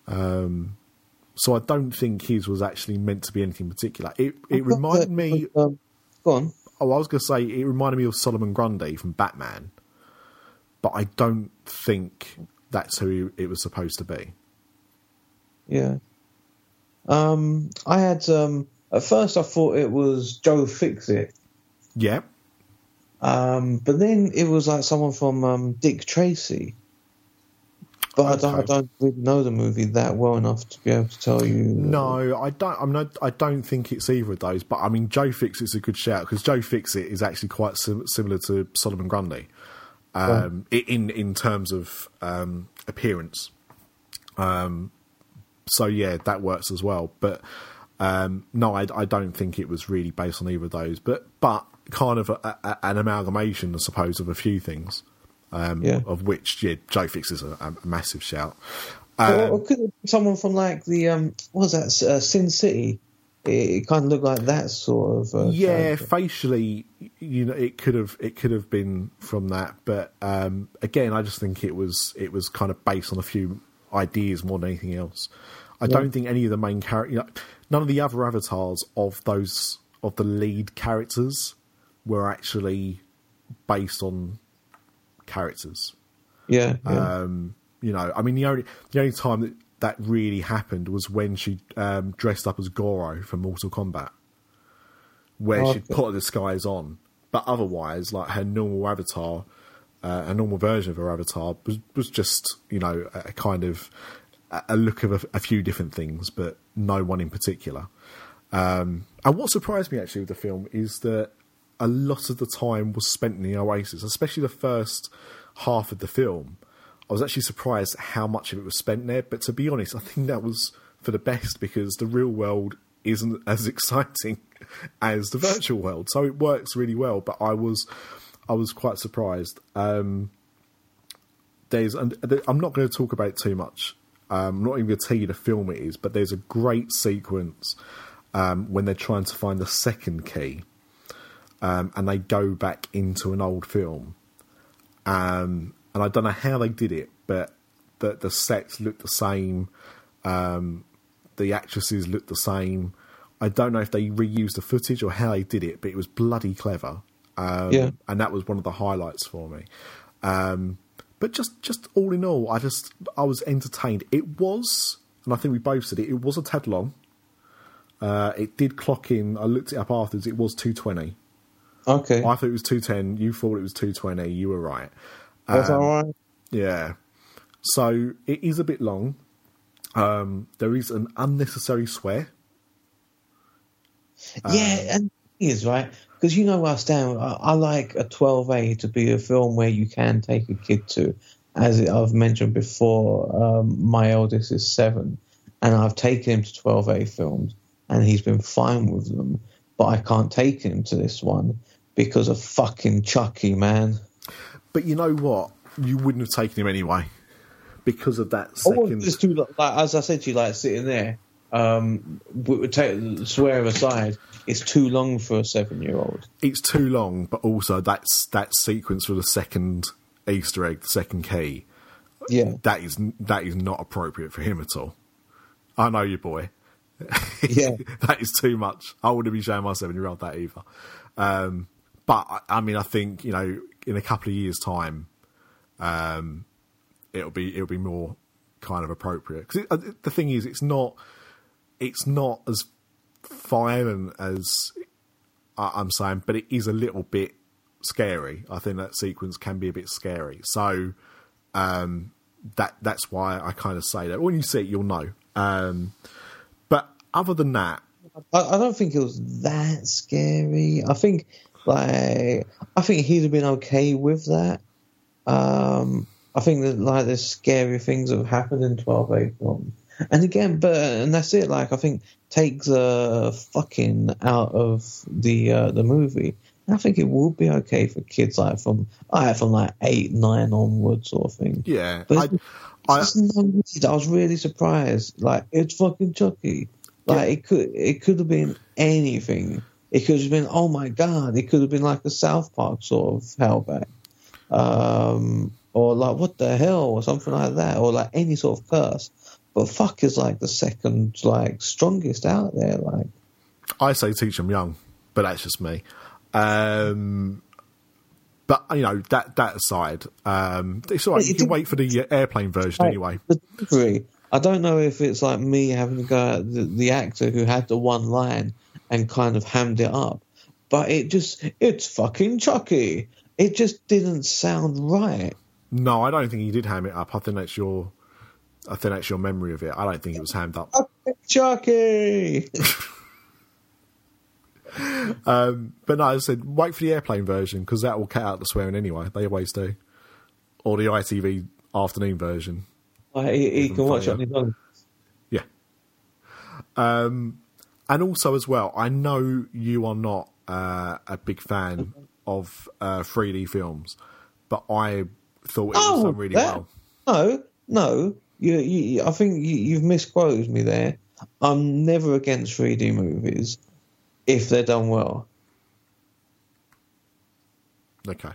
Um, so I don't think his was actually meant to be anything particular. It it reminded me. Um, go on. Oh, I was going to say it reminded me of Solomon Grundy from Batman, but I don't think that's who it was supposed to be. Yeah. Um, I had um, at first I thought it was Joe Fixit, Yeah, um, but then it was like someone from um, Dick Tracy. But I don't, I don't really know the movie that well enough to be able to tell you. no, I don't. I'm not. I don't think it's either of those. But I mean, Joe Fixit's a good shout because Joe Fixit is actually quite sim- similar to Solomon Grundy, um, i in in terms of um, appearance. Um, so yeah, that works as well. But um, no, I, I don't think it was really based on either of those. But but kind of a, a, an amalgamation, I suppose, of a few things. Um, Yeah. Of which, yeah, Joe Fix is a, a massive shout. Um, or could someone from like the um, what was that uh, Sin City? It, it kind of looked like that sort of. Uh, yeah, character. facially, you know, it could have it could have been from that, but um, again, I just think it was it was kind of based on a few ideas more than anything else. I don't think any of the main characters, you know, none of the other avatars of those of the lead characters were actually based on characters. yeah, yeah. Um, you know, I mean, the only the only time that that really happened was when she um, dressed up as Goro from Mortal Kombat, where Oh, she okay. put a disguise on. But otherwise, like her normal avatar, uh, a normal version of her avatar was was just you know a, a kind of a look of a, a few different things, but no one in particular. Um, and what surprised me actually with the film is that a lot of the time was spent in the Oasis, especially the first half of the film. I was actually surprised how much of it was spent there. But to be honest, I think that was for the best because the real world isn't [LAUGHS] as exciting as the virtual world, so it works really well. But I was, I was quite surprised. Um, there's, I'm not going to talk about too much. Um, I'm not even going to tell you the film it is, but there's a great sequence um, when they're trying to find the second key, um, and they go back into an old film. Um, and I don't know how they did it, but the the sets look the same, um, the actresses look the same. I don't know if they reused the footage or how they did it, but it was bloody clever. Um, Yeah. and that was one of the highlights for me. Um, but just just all in all, I just I was entertained. It was, and I think we both said it. It was a tad long. Uh, it did clock in. I looked it up afterwards. It was two twenty. okay, I thought it was two ten. You thought it was two twenty. You were right. that's um, all right. Yeah. So it is a bit long. Um, there is an unnecessary swear. Yeah, and the thing is right because you know where I stand. I, I like a 12A to be a film where you can take a kid to. As I've mentioned before, um, my eldest is seven, and I've taken him to 12A films, and he's been fine with them. But I can't take him to this one because of fucking Chucky, man. But you know what? You wouldn't have taken him anyway because of that second. just too like as I said to you, like sitting there. Um, take swear aside. It's too long for a seven-year-old. It's too long, but also that's that sequence for the second Easter egg, the second key. Yeah, That is that is not appropriate for him at all. I know you, boy. [LAUGHS] yeah. that is too much. I wouldn't be showing my seven year old that either. Um, but I, I mean, I think you know, in a couple of years' time, um, it'll be it'll be more kind of appropriate. Because the thing is, it's not it's not as violent as I'm saying, but it is a little bit scary. I think that sequence can be a bit scary. So um, that that's why I kind of say that. When you see it, you'll know. Um, but other than that, I, I don't think it was that scary. I think like I think he'd have been okay with that. Um, I think that like there's scary things that have happened in twelve A films. And again, but and that's it. Like I think takes uh fucking out of the uh, the movie. I think it would be okay for kids like from I from like eight, nine onwards, sort of thing. Yeah, But I, I, Just no need. I was really surprised. Like it's fucking Chucky. Like Yeah. it could it could have been anything. It could have been oh my god. It could have been like a South Park sort of hellback, um, or like what the hell or something like that, or like any sort of curse. But fuck is like the second like strongest out there. Like I say teach them young, but that's just me. Um, but you know that that aside, um, it's all right. You can wait for the uh, airplane version anyway. The. I don't know if it's like me having to go at the, the actor who had the one line and kind of hammed it up, but it just it's fucking Chucky. It just didn't sound right. No, I don't think he did ham it up. I think that's your, I think that's your memory of it. I don't think it was hammed up. Chucky. [LAUGHS] But no, I said wait for the airplane version because that will cut out the swearing anyway. They always do, or the ITV afternoon version. like, he, he can watch on his own. Yeah. Um, and also as well, I know you are not uh, a big fan [LAUGHS] of uh, 3D films, but I thought it was Oh, done really that- well. No, no. You, you, I think you, you've misquoted me there. I'm never against 3D movies if they're done well. Okay.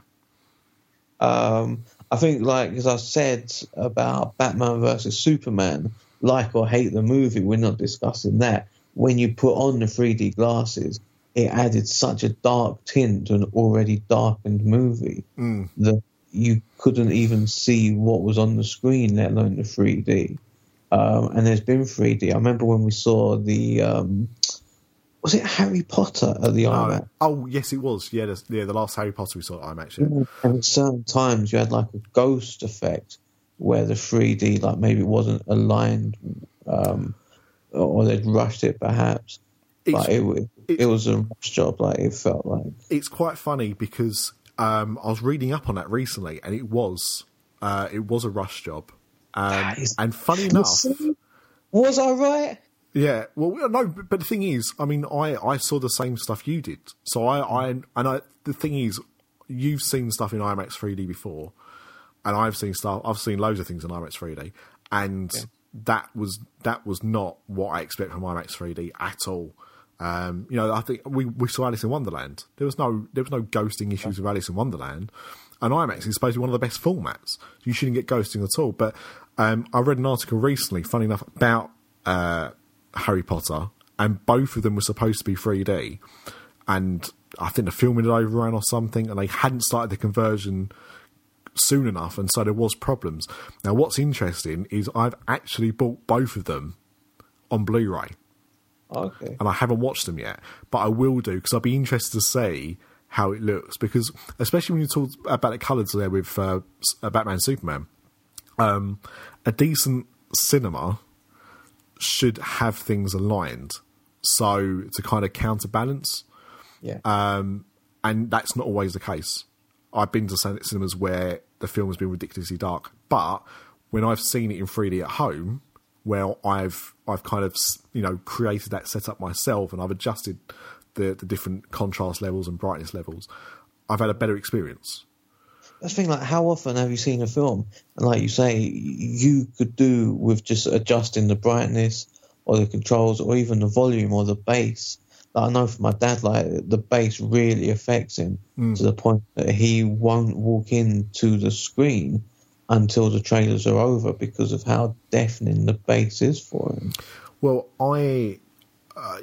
Um, I think, like as I said about Batman versus Superman, like or hate the movie, we're not discussing that. When you put on the 3D glasses, it added such a dark tint to an already darkened movie that you couldn't even see what was on the screen, let alone the 3D. Um, and there's been 3D. I remember when we saw the um, was it Harry Potter at the Oh, IMAX? oh, yes, it was. Yeah, the, yeah, the last Harry Potter we saw at IMAX. Yeah. And at certain times you had like a ghost effect where the 3D, like maybe it wasn't aligned, um, or they'd rushed it perhaps. It's- but it, wa- it, was a rush job, like it felt like. It's quite funny because um, I was reading up on that recently, and it was uh, it was a rush job. Um, is- and funny enough, Was I right? Yeah, well, no, but but the thing is, I mean, I, I saw the same stuff you did. So I, I and I, the thing is, you've seen stuff in IMAX 3D before, and I've seen stuff. I've seen loads of things in IMAX 3D, and that was that was not what I expect from IMAX 3D at all. Um, you know, I think we, we saw Alice in Wonderland. There was no there was no ghosting issues with Alice in Wonderland, and IMAX is supposed to be one of the best formats. You shouldn't get ghosting at all. But um, I read an article recently, funny enough, about uh, Harry Potter, and both of them were supposed to be 3D, and I think the filming had overrun or something, and they hadn't started the conversion soon enough, and so there was problems. Now, what's interesting is I've actually bought both of them on Blu-ray, Okay. and I haven't watched them yet, but I will do because I'd be interested to see how it looks. Because especially when you talk about the colours there with uh, uh, Batman, Superman, um, a decent cinema should have things aligned, so to kind of counterbalance Yeah. and that's not always the case. I've been to cinemas where the film has been ridiculously dark, but when I've seen it in 3D at home, where I've I've kind of you know created that setup myself and I've adjusted the the different contrast levels and brightness levels, I've had a better experience. That's the thing, like, how often have you seen a film? And like you say, you could do with just adjusting the brightness or the controls or even the volume or the bass. Like, I know for my dad, like, the bass really affects him mm. to the point that he won't walk into the screen until the trailers are over because of how deafening the bass is for him. Well, I uh,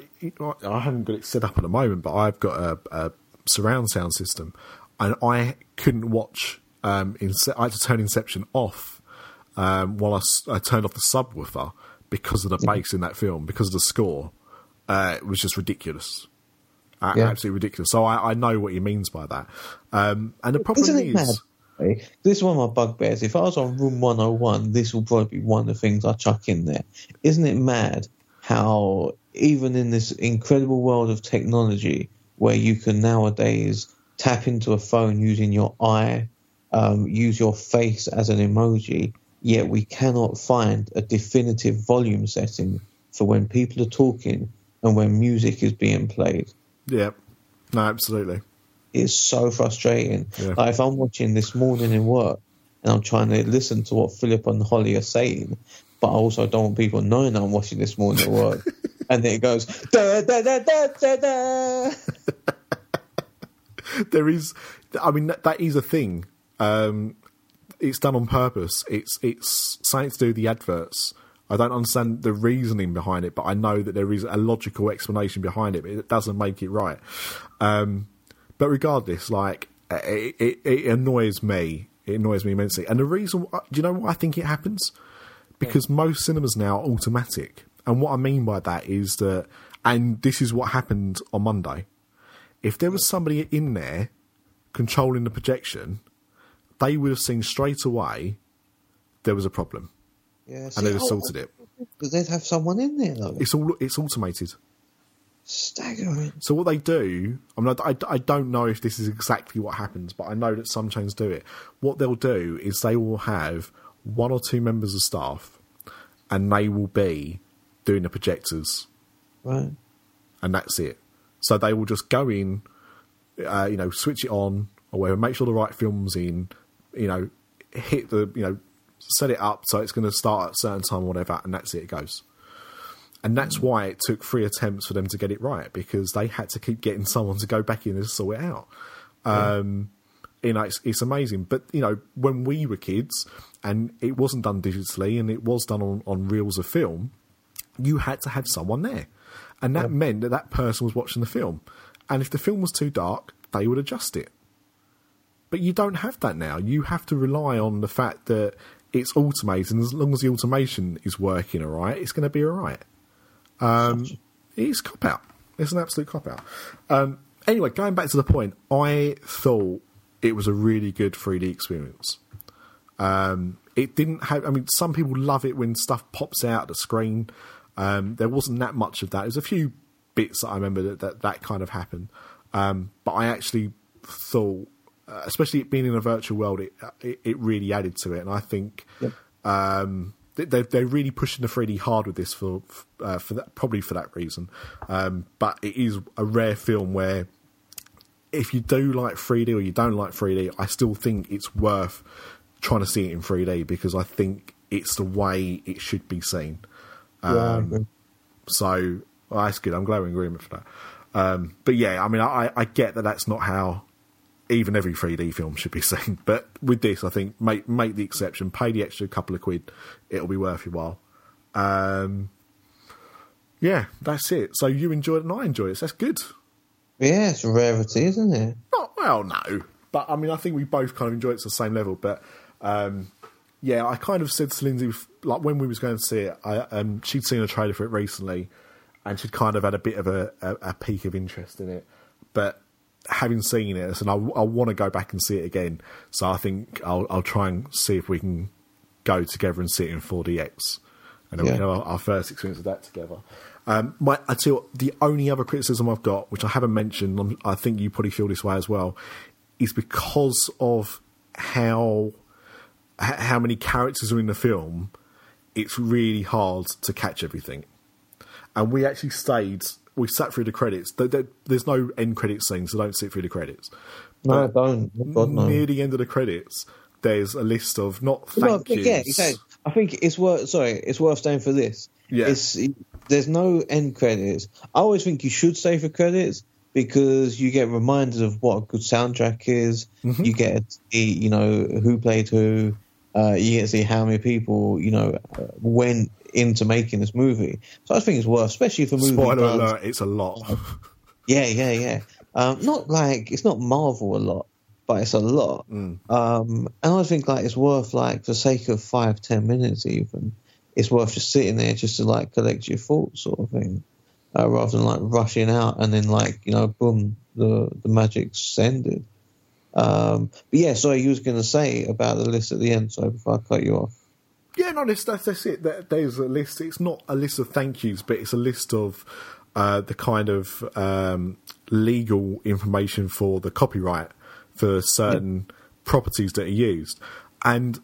I haven't got it set up at the moment, but I've got a, a surround sound system, and I couldn't watch. Um, Ince- I had to turn Inception off um, while I turned off the subwoofer because of the bass in that film, because of the score. Uh, it was just ridiculous. Uh, Yeah. Absolutely ridiculous. So I, I know what he means by that. Um, and the problem Isn't is, This is one of my bugbears. If I was on Room 101, this will probably be one of the things I chuck in there. Isn't it mad how, even in this incredible world of technology, where you can nowadays tap into a phone using your eye, um, use your face as an emoji, yet we cannot find a definitive volume setting for when people are talking and when music is being played? yeah, no, absolutely. It's so frustrating. Yeah. Like if I'm watching this morning in work and I'm trying to listen to what Phillip and Holly are saying, but I also don't want people knowing I'm watching this morning at work. [LAUGHS] and then it goes da da da da da da. [LAUGHS] there is, I mean, that, that is a thing. Um, it's done on purpose. It's it's something to do the adverts. I don't understand the reasoning behind it, but I know that there is a logical explanation behind it. But it doesn't make it right. Um, but regardless, like it, it, it annoys me. It annoys me immensely. And the reason, do you know why I think it happens? Because most cinemas now are automatic. And what I mean by that is that, and this is what happened on Monday. If there was somebody in there controlling the projection, they would have seen straight away there was a problem, Yeah, and they'd have oh, sorted it. Because they'd have someone in there though. It's all it's automated. Staggering. So what they do, I mean, I, I don't know if this is exactly what happens, but I know that some chains do it. What they'll do is they will have one or two members of staff, and they will be doing the projectors, Right. and that's it. So they will just go in, uh, you know, switch it on or whatever, make sure the right film's in, you know, hit the, you know, set it up so it's going to start at a certain time or whatever, and that's it, it goes. And that's why it took three attempts for them to get it right because they had to keep getting [LAUGHS] someone to go back in and sort it out. Um, you know, it's, it's amazing. But you know, when we were kids and it wasn't done digitally and it was done on, on reels of film, you had to have someone there, and that meant that that person was watching the film. And if the film was too dark, they would adjust it. But you don't have that now. You have to rely on the fact that it's automated, and as long as the automation is working all right, it's going to be all right. Um, it's cop out. It's an absolute cop out. Um, anyway, going back to the point, I thought it was a really good 3D experience. Um, it didn't have. I mean, some people love it when stuff pops out of the screen. Um, there wasn't that much of that. There's a few bits that I remember that that, that kind of happened, um, but I actually thought, uh, especially it being in a virtual world, it, it it really added to it, and I think Yep. um, they're they're really pushing the 3D hard with this for uh, for that probably for that reason. Um, but it is a rare film where if you do like 3D or you don't like 3D, I still think it's worth trying to see it in 3D because I think it's the way it should be seen. Yeah, Um, agree. So well, that's good. I'm glad we're in agreement for that. Um, but yeah, I mean, I, I get that that's not how even every 3D film should be [LAUGHS] seen. But with this, I think make make the exception. Pay the extra couple of quid. It'll be worth your while. Um, yeah, that's it. So you enjoyed it and I enjoyed it. So that's good. Yeah, it's a rarity, isn't it? Not well, no. But I mean, I think we both kind of enjoyed it to the same level. But um, yeah, I kind of said to Lindsay, like when we was going to see it, I, um, she'd seen a trailer for it recently, and she'd kind of had a bit of a, a, a peak of interest in it. But having seen it, and I, I want to go back and see it again. So I think I'll, I'll try and see if we can go together and see it in 4DX, and then we Yeah. can have our, our first experience of that together. Um, my, I tell you, what, the only other criticism I've got, which I haven't mentioned, I'm- I think you probably feel this way as well, is because of how how many characters are in the film. It's really hard to catch everything, and we actually stayed. We sat through the credits. There- there- There's no end credit scene, so don't sit through the credits. No, I But don't. Oh, God, no. Near the end of the credits, there's a list of not thank think, yous. yeah, exactly. I think it's worth. Sorry, it's worth staying for this. Yeah. It's there's no end credits. I always think you should stay for credits because you get reminded of what a good soundtrack is. Mm-hmm. You get to see, you know, who played who. Uh, you get to see how many people, you know, uh, went into making this movie. So I think it's worth, especially for movie. Spoiler does- alert! It's a lot. [LAUGHS] Yeah, yeah, yeah. Um, not like it's not Marvel a lot, but it's a lot. Mm. Um, and I think like it's worth like for the sake of five, ten minutes even, it's worth just sitting there just to like collect your thoughts sort of thing, uh, rather than like rushing out and then like you know boom the the magic's ended. Um, but yeah, sorry, you was going to say about the list at the end. Sorry, before I cut you off. Yeah, no, that's, that's, that's it. There's a list. It's not a list of thank yous, but it's a list of uh, the kind of um, legal information for the copyright for certain properties that are used. And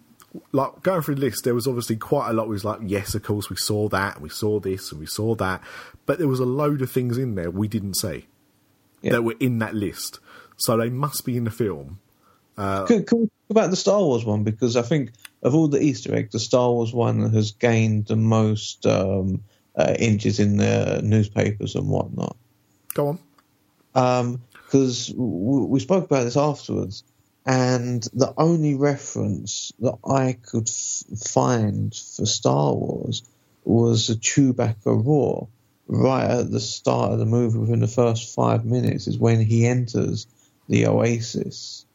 like going through the list, there was obviously quite a lot. It was like, yes, of course, we saw that, and we saw this, and we saw that, but there was a load of things in there we didn't see Yeah. that were in that list. so they must be in the film. Can, can we talk about the Star Wars one? Because I think of all the Easter eggs, the Star Wars one has gained the most um, uh, inches in the newspapers and whatnot. Go on. Because w- we spoke about this afterwards, and the only reference that I could f- find for Star Wars was the Chewbacca roar right at the start of the movie. Within the first five minutes, is when he enters the Oasis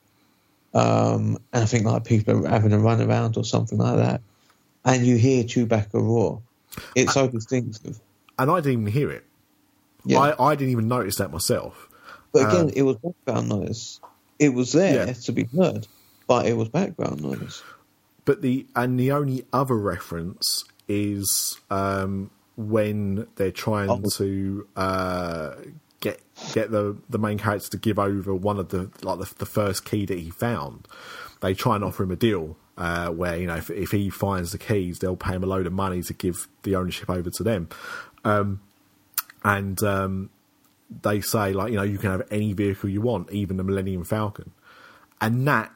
um, and I think like people are having a run around or something like that, and you hear Chewbacca roar. It's so distinctive. And I didn't even hear it. Yeah. I, I didn't even notice that myself. But again, it was background noise. It was there Yeah. to be heard, but it was background noise. But the and the only other reference is um, when they're trying Oh. to uh, get get the the main character to give over one of the like the, the first key that he found. They try and offer him a deal uh, where you know if, if he finds the keys, they'll pay him a load of money to give the ownership over to them. Um, and um, they say like you know you can have any vehicle you want, even the Millennium Falcon, and that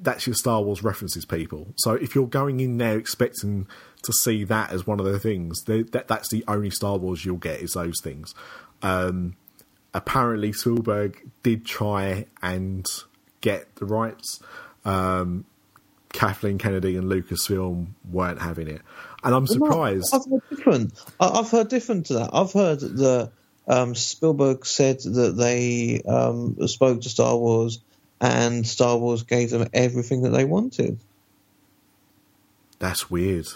that's your Star Wars references, people. So if you're going in there expecting to see that as one of the things, that that's the only Star Wars you'll get is those things. Um, apparently, Spielberg did try and get the rights. Um, Kathleen Kennedy and Lucasfilm weren't having it, and I'm surprised. I've heard different. I've heard different to that. I've heard that um, Spielberg said that they um, spoke to Star Wars, and Star Wars gave them everything that they wanted. That's weird.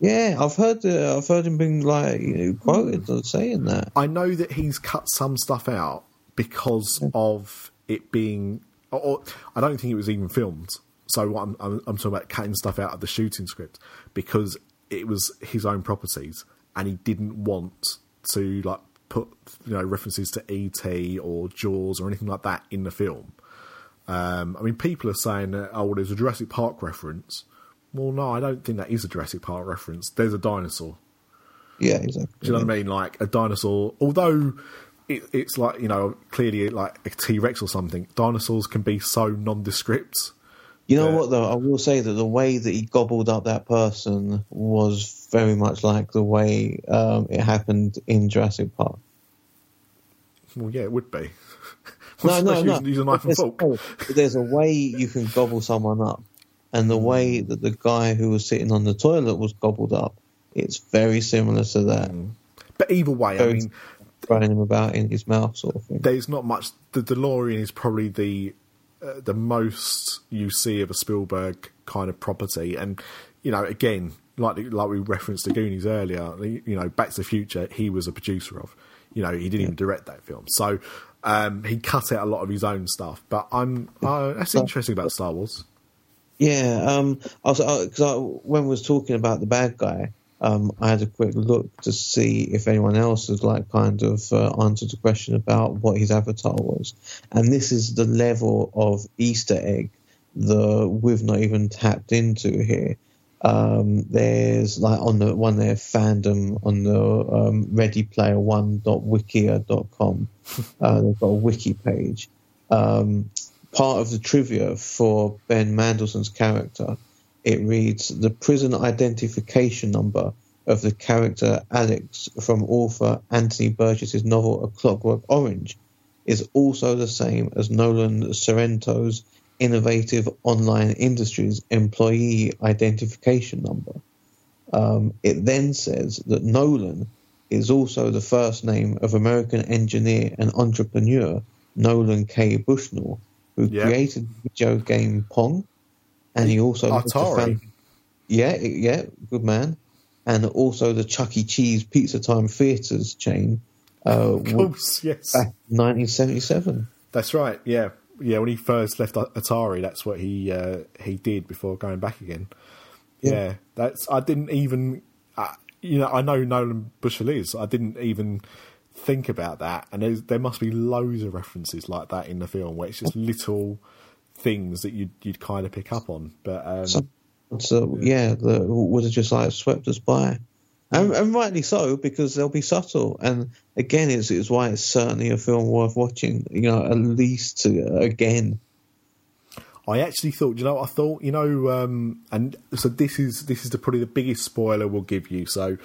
Yeah, I've heard. Uh, I've heard him being like you know, quoted as saying that. I know that he's cut some stuff out because of it being. Or, or I don't think it was even filmed. So what I'm, I'm, I'm talking about cutting stuff out of the shooting script because it was his own properties, and he didn't want to like put you know references to ET or Jaws or anything like that in the film. Um, I mean, people are saying that oh, well, there's a Jurassic Park reference. Well, no, I don't think that is a Jurassic Park reference. There's a dinosaur. Yeah, exactly. Do you know what I mean? Like a dinosaur, although it, it's like you know clearly like a T Rex or something. Dinosaurs can be so nondescript. You know what though? I will say that the way that he gobbled up that person was very much like the way um, it happened in Jurassic Park. Well, yeah, it would be. [LAUGHS] No, no, no. using- using a knife and fork. no, there's a way you can gobble someone up, and the way that the guy who was sitting on the toilet was gobbled up, it's very similar to that. But either way, I Very- mean, Throwing him about in his mouth, sort of thing. there's not much. The DeLorean is probably the uh, the most you see of a Spielberg kind of property, and you know, again, like like we referenced the Goonies earlier, you know, Back to the Future, he was a producer of. You know, he didn't even direct that film, so um, he cut out a lot of his own stuff. But I'm uh, that's interesting about Star Wars. Yeah, um, I was because I, when we was talking about the bad guy, um, I had a quick look to see if anyone else has like kind of uh, answered the question about what his avatar was, and this is the level of Easter egg that we've not even tapped into here. Um, there's like on the one there fandom on the um, readyplayer1.wikia.com. [LAUGHS] Uh, they've got a wiki page. Um, part of the trivia for Ben Mendelsohn's character, it reads the prison identification number of the character Alex from author Anthony Burgess's novel A Clockwork Orange is also the same as Nolan Sorrento's innovative online industries employee identification number. Um, it then says that Nolan is also the first name of American engineer and entrepreneur Nolan K. Bushnell, who Yeah. created the video game Pong, and he also Atari. found- yeah, yeah, good man, and also the Chuck E. Cheese Pizza Time Theatres chain. Uh, Of course, yes, back in 1977. that's right. Yeah, yeah. When he first left Atari, that's what he uh, he did before going back again. Yeah. Yeah, that's. I didn't even. Uh, you know, I know Nolan Bushnell is. I didn't even think about that, and there must be loads of references like that in the film where it's just little things that you'd you'd kind of pick up on. But um, So, so yeah, the, would have just like swept us by. And, and rightly so because they'll be subtle. And again, it's, it's why it's certainly a film worth watching. You know, at least uh, again. I actually thought, you know, I thought, you know, um, and so this is this is the, probably the biggest spoiler we'll give you. So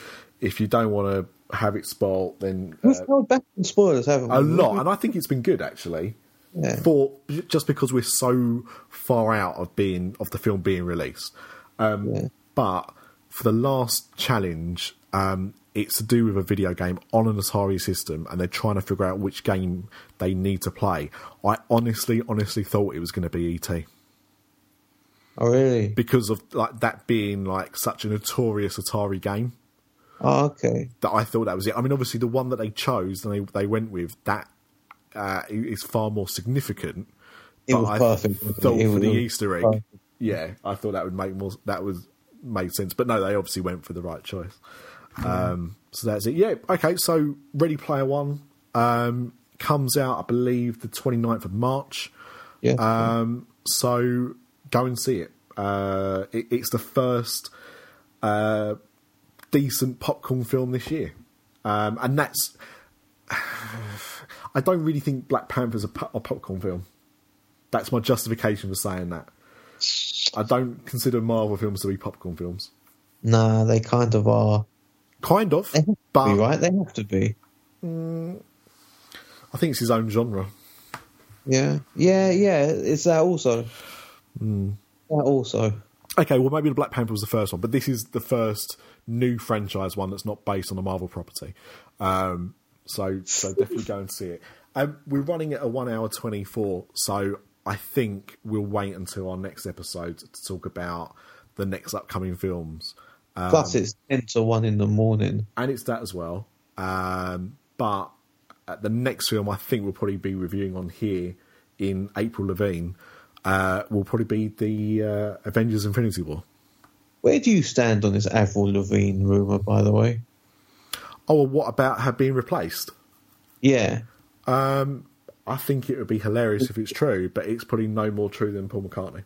if you don't want to have it spoiled, then uh, We've held back spoilers, haven't we? a lot, and I think it's been good actually. Yeah. For just because we're so far out of being of the film being released, um, Yeah. but for the last challenge, um, it's to do with a video game on an Atari system, and they're trying to figure out which game they need to play. I honestly, honestly thought it was going to be ET Oh, really? because of like that being like such a notorious Atari game. Oh, okay. that I thought that was it. I mean, obviously, the one that they chose and they they went with that uh, is far more significant. It but was I perfect. Thought It for the Easter egg, perfect. yeah, I thought that would make more. That was made sense, but no, they obviously went for the right choice. Um, so that's it. Yeah, okay. So Ready Player One um, comes out, I believe, the 29th of March. Yeah. Um, so go and see it. Uh, it it's the first uh, decent popcorn film this year, um, and that's. [SIGHS] I don't really think Black Panther's a, po- a popcorn film. That's my justification for saying that. I don't consider Marvel films to be popcorn films. nah, they kind of are. Kind of, They have to but be, right? They have to be. I think it's his own genre. Yeah. Yeah, yeah. It's that also. Hmm. That also. Okay, well, maybe the Black Panther was the first one, but this is the first new franchise one that's not based on a Marvel property. Um, so, so definitely go and see it. Um, we're running at a one hour twenty four, so I think we'll wait until our next episode to talk about the next upcoming films. Um, Plus, it's 10 to 1 in the morning. and it's that as well. Um, but the next film I think we'll probably be reviewing on here in April Lavigne uh, will probably be the uh, Avengers: Infinity War. Where do you stand on this Avril Lavigne rumour, by the way? Oh, well, what about her being replaced? Yeah. I think it would be hilarious if it's true, but it's probably no more true than Paul McCartney.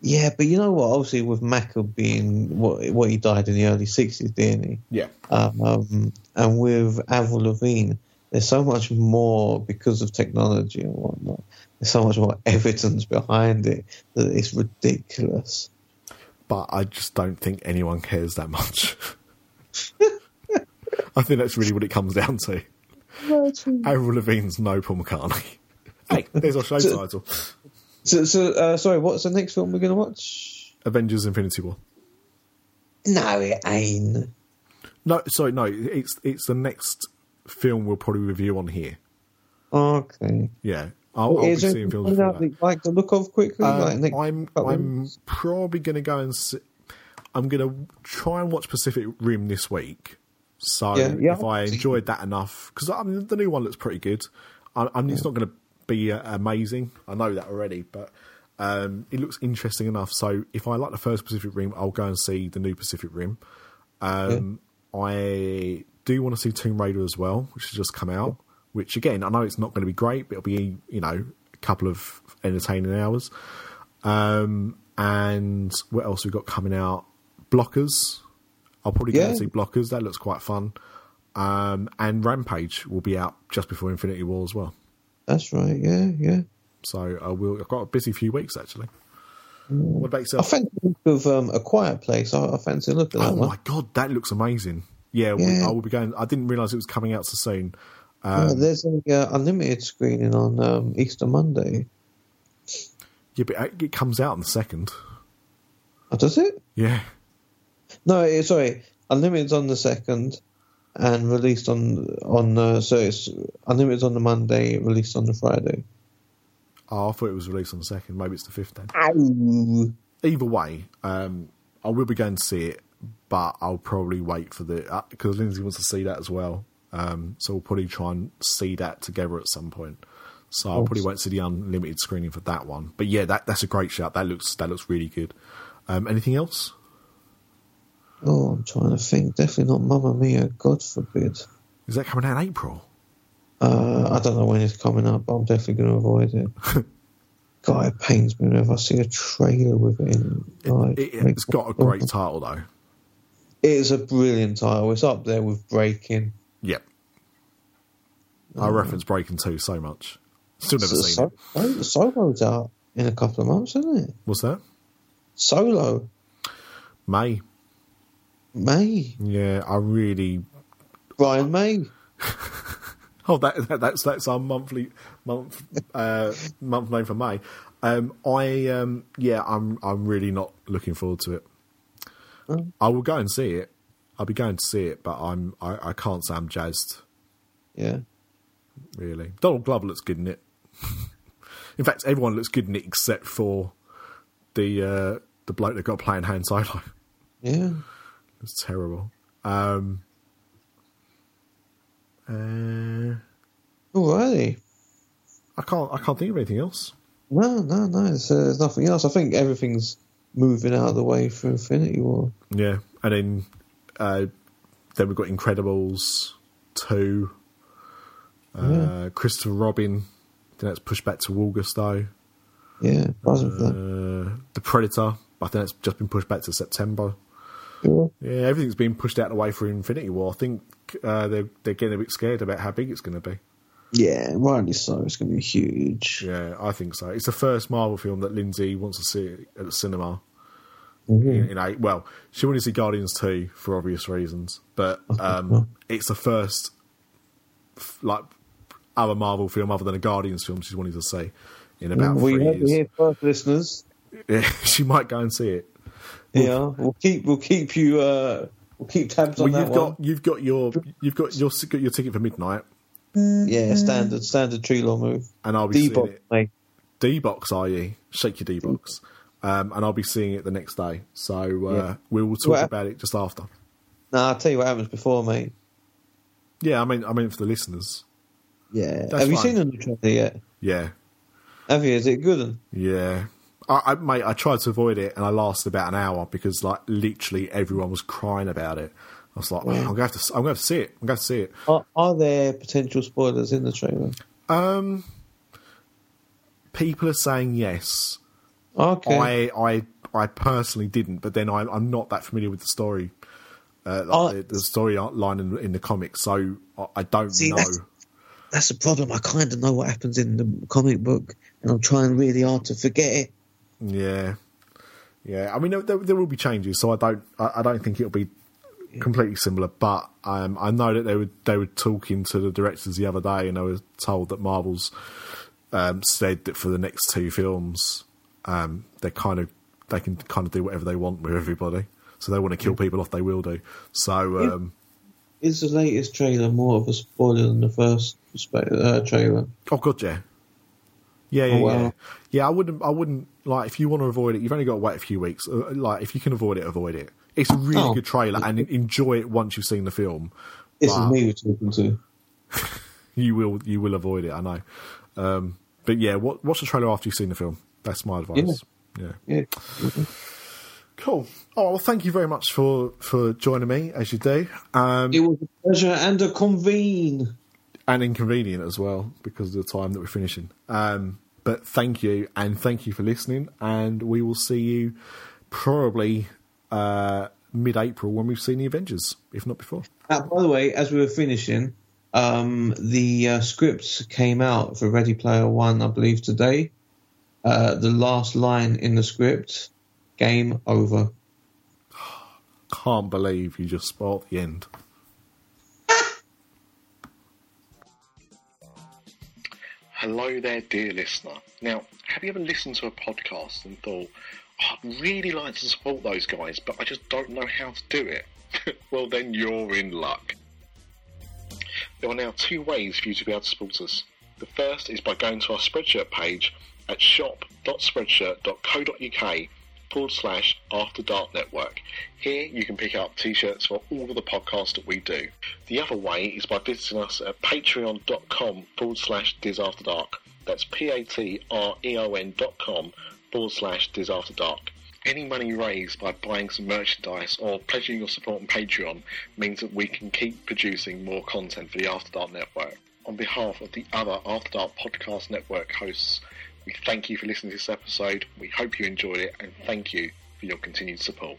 Yeah, but you know what? Obviously, with Macca being what what he died in the early 60s, didn't he? Yeah, Um, and with Avril Lavigne, there's so much more because of technology and whatnot. There's so much more [LAUGHS] evidence behind it that it's ridiculous. But I just don't think anyone cares that much. [LAUGHS] I think that's really what it comes down to. Avril Lavigne's no Paul McCartney. Hey, there's our show So- title: So, so uh, sorry, what's the next film we're going to watch? Avengers: Infinity War. No, it ain't. No, sorry, no. It's it's the next film we'll probably review on here. Okay. Yeah, I'll, I'll be seeing films coming that. that like to look of quickly? Um, like I'm I'm months? probably going to go and see, I'm going to try and watch Pacific Rim this week. So Yeah, yeah, if I enjoyed that enough, because I mean the new one looks pretty good. I, I mean it's not going to be uh, amazing. I know that already, but um, it looks interesting enough. So if I like the first Pacific Rim, I'll go and see the new Pacific Rim. Um, I do want to see Tomb Raider as well, which has just come out. Which again, I know it's not going to be great, but it'll be you know a couple of entertaining hours. Um, and what else we got coming out? Blockers. I'll probably go Yeah. and see Blockers. That looks quite fun. Um, and Rampage will be out just before Infinity War as well. That's right. Yeah, yeah. So I will. I've got a busy few weeks actually. What about I yourself? fancy look of um, a quiet place. I, I fancy looking at Oh that one. my god, that looks amazing. Yeah, We, Yeah. I will be going. I didn't realise it was coming out so soon. Yeah, Um, there's a uh, unlimited screening on um, Easter Monday. yeah, but it- comes out on the second. Oh, does it? Yeah. No, sorry. Unlimited's on the second, and released on on uh, so it's unlimited's on the Monday, released on the Friday. Oh, I thought it was released on the second. Maybe it's the fifth then. Ow. Either way, um, I will be going to see it, but I'll probably wait for the because Lindsay wants to see that as well. Um, so we'll probably try and see that together at some point. So I'll probably wait to see the unlimited screening for that one. But yeah, that that's a great shot. That looks that looks really good. Um, anything else? Oh, I'm trying to think. Definitely not Mamma Mia. God forbid. Is that coming out in April? Uh, I don't know when it's coming up, but I'm definitely going to avoid it. [LAUGHS] God, it pains me whenever I see a trailer with it in. Like, It, it's got a great title though. It is a brilliant title. It's up there with Breaking. Yep. I reference Breaking 2 so much. Still never So- seen it. so- Solo's out in a couple of months, isn't it? What's that? Solo, May. May, Yeah, I really. Brian May. [LAUGHS] Oh, that, that that's that's our monthly month uh, month name for May. Um, I um, yeah, I'm I'm really not looking forward to it. I will go and see it. I'll be going to see it, but I'm I, I can't say I'm jazzed. Yeah. Really, Donald Glover looks good in it. [LAUGHS] in fact, everyone looks good in it except for the uh, the bloke that got playing Han Solo. [LAUGHS] Yeah. It's terrible. Um, uh, Alrighty. I can't. I can't think of anything else. No, no, no. There's, uh, there's nothing else. I think everything's moving out of the way for Infinity War. Yeah, and then uh, then we've got Incredibles two. Uh, Christopher Robin. Then that's pushed back to August though. Yeah, buzzing for that. Uh, the Predator. I think that's just been pushed back to September. Sure. Yeah, everything's been pushed out of the way for Infinity War. I think uh, they're they're getting a bit scared about how big it's going to be. Yeah, rightly so. It's going to be huge. Yeah, I think so. It's the first Marvel film that Lindsay wants to see at the cinema. Mhm. In, in eight, well, she wanted to see Guardians two for obvious reasons, but um, it's the first f- like other Marvel film other than a Guardians film she's wanted to see in about we three heard it years. here first, listeners. Yeah, [LAUGHS] she might go and see it. Yeah, we'll keep we'll keep you uh we'll keep tabs on Well, that you've one. got you've got your you've got your got your ticket for midnight, Yeah, standard standard tree law move. and I'll be seeing D-box, it. D box, are you? Shake your D box. Um, and I'll be seeing it the next day. So uh, Yeah. we will talk Well, about it just after. Nah, I'll tell you what happens before, mate. Yeah, I mean, I mean for the listeners. Yeah. That's Have you fine. seen the new trailer yet? Yeah, Have you? Is it good? Yeah. I, I, mate, I tried to avoid it, and I lasted about an hour because, like, literally everyone was crying about it. I was like, "Oh, I'm gonna have to, I'm gonna have to see it. I'm gonna to see it. Are, are there potential spoilers in the trailer? Um, people are saying yes. Okay. I, I, I personally didn't, but then I, I'm not that familiar with the story, uh, like Oh. the, the story line in, in the comics, so I, I don't See, know. that's- That's the problem. I kind of know what happens in the comic book, and I'm trying really hard to forget it. Yeah, yeah. I mean, there, there, there will be changes, so I don't, I, I don't think it'll be completely similar. But um, I know that they were they were talking to the directors the other day, and they were told that Marvel's um, said that for the next two films, um, they kind of they can kind of do whatever they want with everybody. So they want to kill people off, they will do. So um, Is the latest trailer more of a spoiler than the first uh, trailer? Oh god, yeah. Yeah, yeah, Oh, wow. yeah. Yeah, I wouldn't. I wouldn't like if you want to avoid it. You've only got to wait a few weeks. Uh, Like if you can avoid it, avoid it. It's a really Oh. good trailer, and [LAUGHS] enjoy it once you've seen the film. This Wow. is me we're talking to. [LAUGHS] You will. You will avoid it. I know. Um, but yeah, wa- watch the trailer after you've seen the film. That's my advice. Yeah. Yeah. Cool. Oh well, thank you very much for for joining me as you do, um, It was a pleasure and a convene. and inconvenient as well because of the time that we're finishing. Um, but thank you, and thank you for listening, and we will see you probably uh, mid-April when we've seen the Avengers, if not before. Uh, by the way, as we were finishing, um, the uh, scripts came out for Ready Player One, I believe, today. Uh, the last line in the script, game over. Can't believe you just spoiled the end. Hello there, dear listener. Now, have you ever listened to a podcast and thought, "Oh, I'd really like to support those guys, but I just don't know how to do it? [LAUGHS] well, then you're in luck. There are now two ways for you to be able to support us. The first is by going to our spreadsheet page at shop.spreadshirt.co.uk forward slash After Dark Network. Here you can pick up t-shirts for all of the podcasts that we do. The other way is by visiting us at patreon.com forward slash Diz After Dark. That's P-A-T-R-E-O-N dot com forward slash Diz After Dark. Any money raised by buying some merchandise or pledging your support on Patreon means that we can keep producing more content for the After Dark Network. On behalf of the other After Dark Podcast Network hosts, we thank you for listening to this episode. We hope you enjoyed it and thank you for your continued support.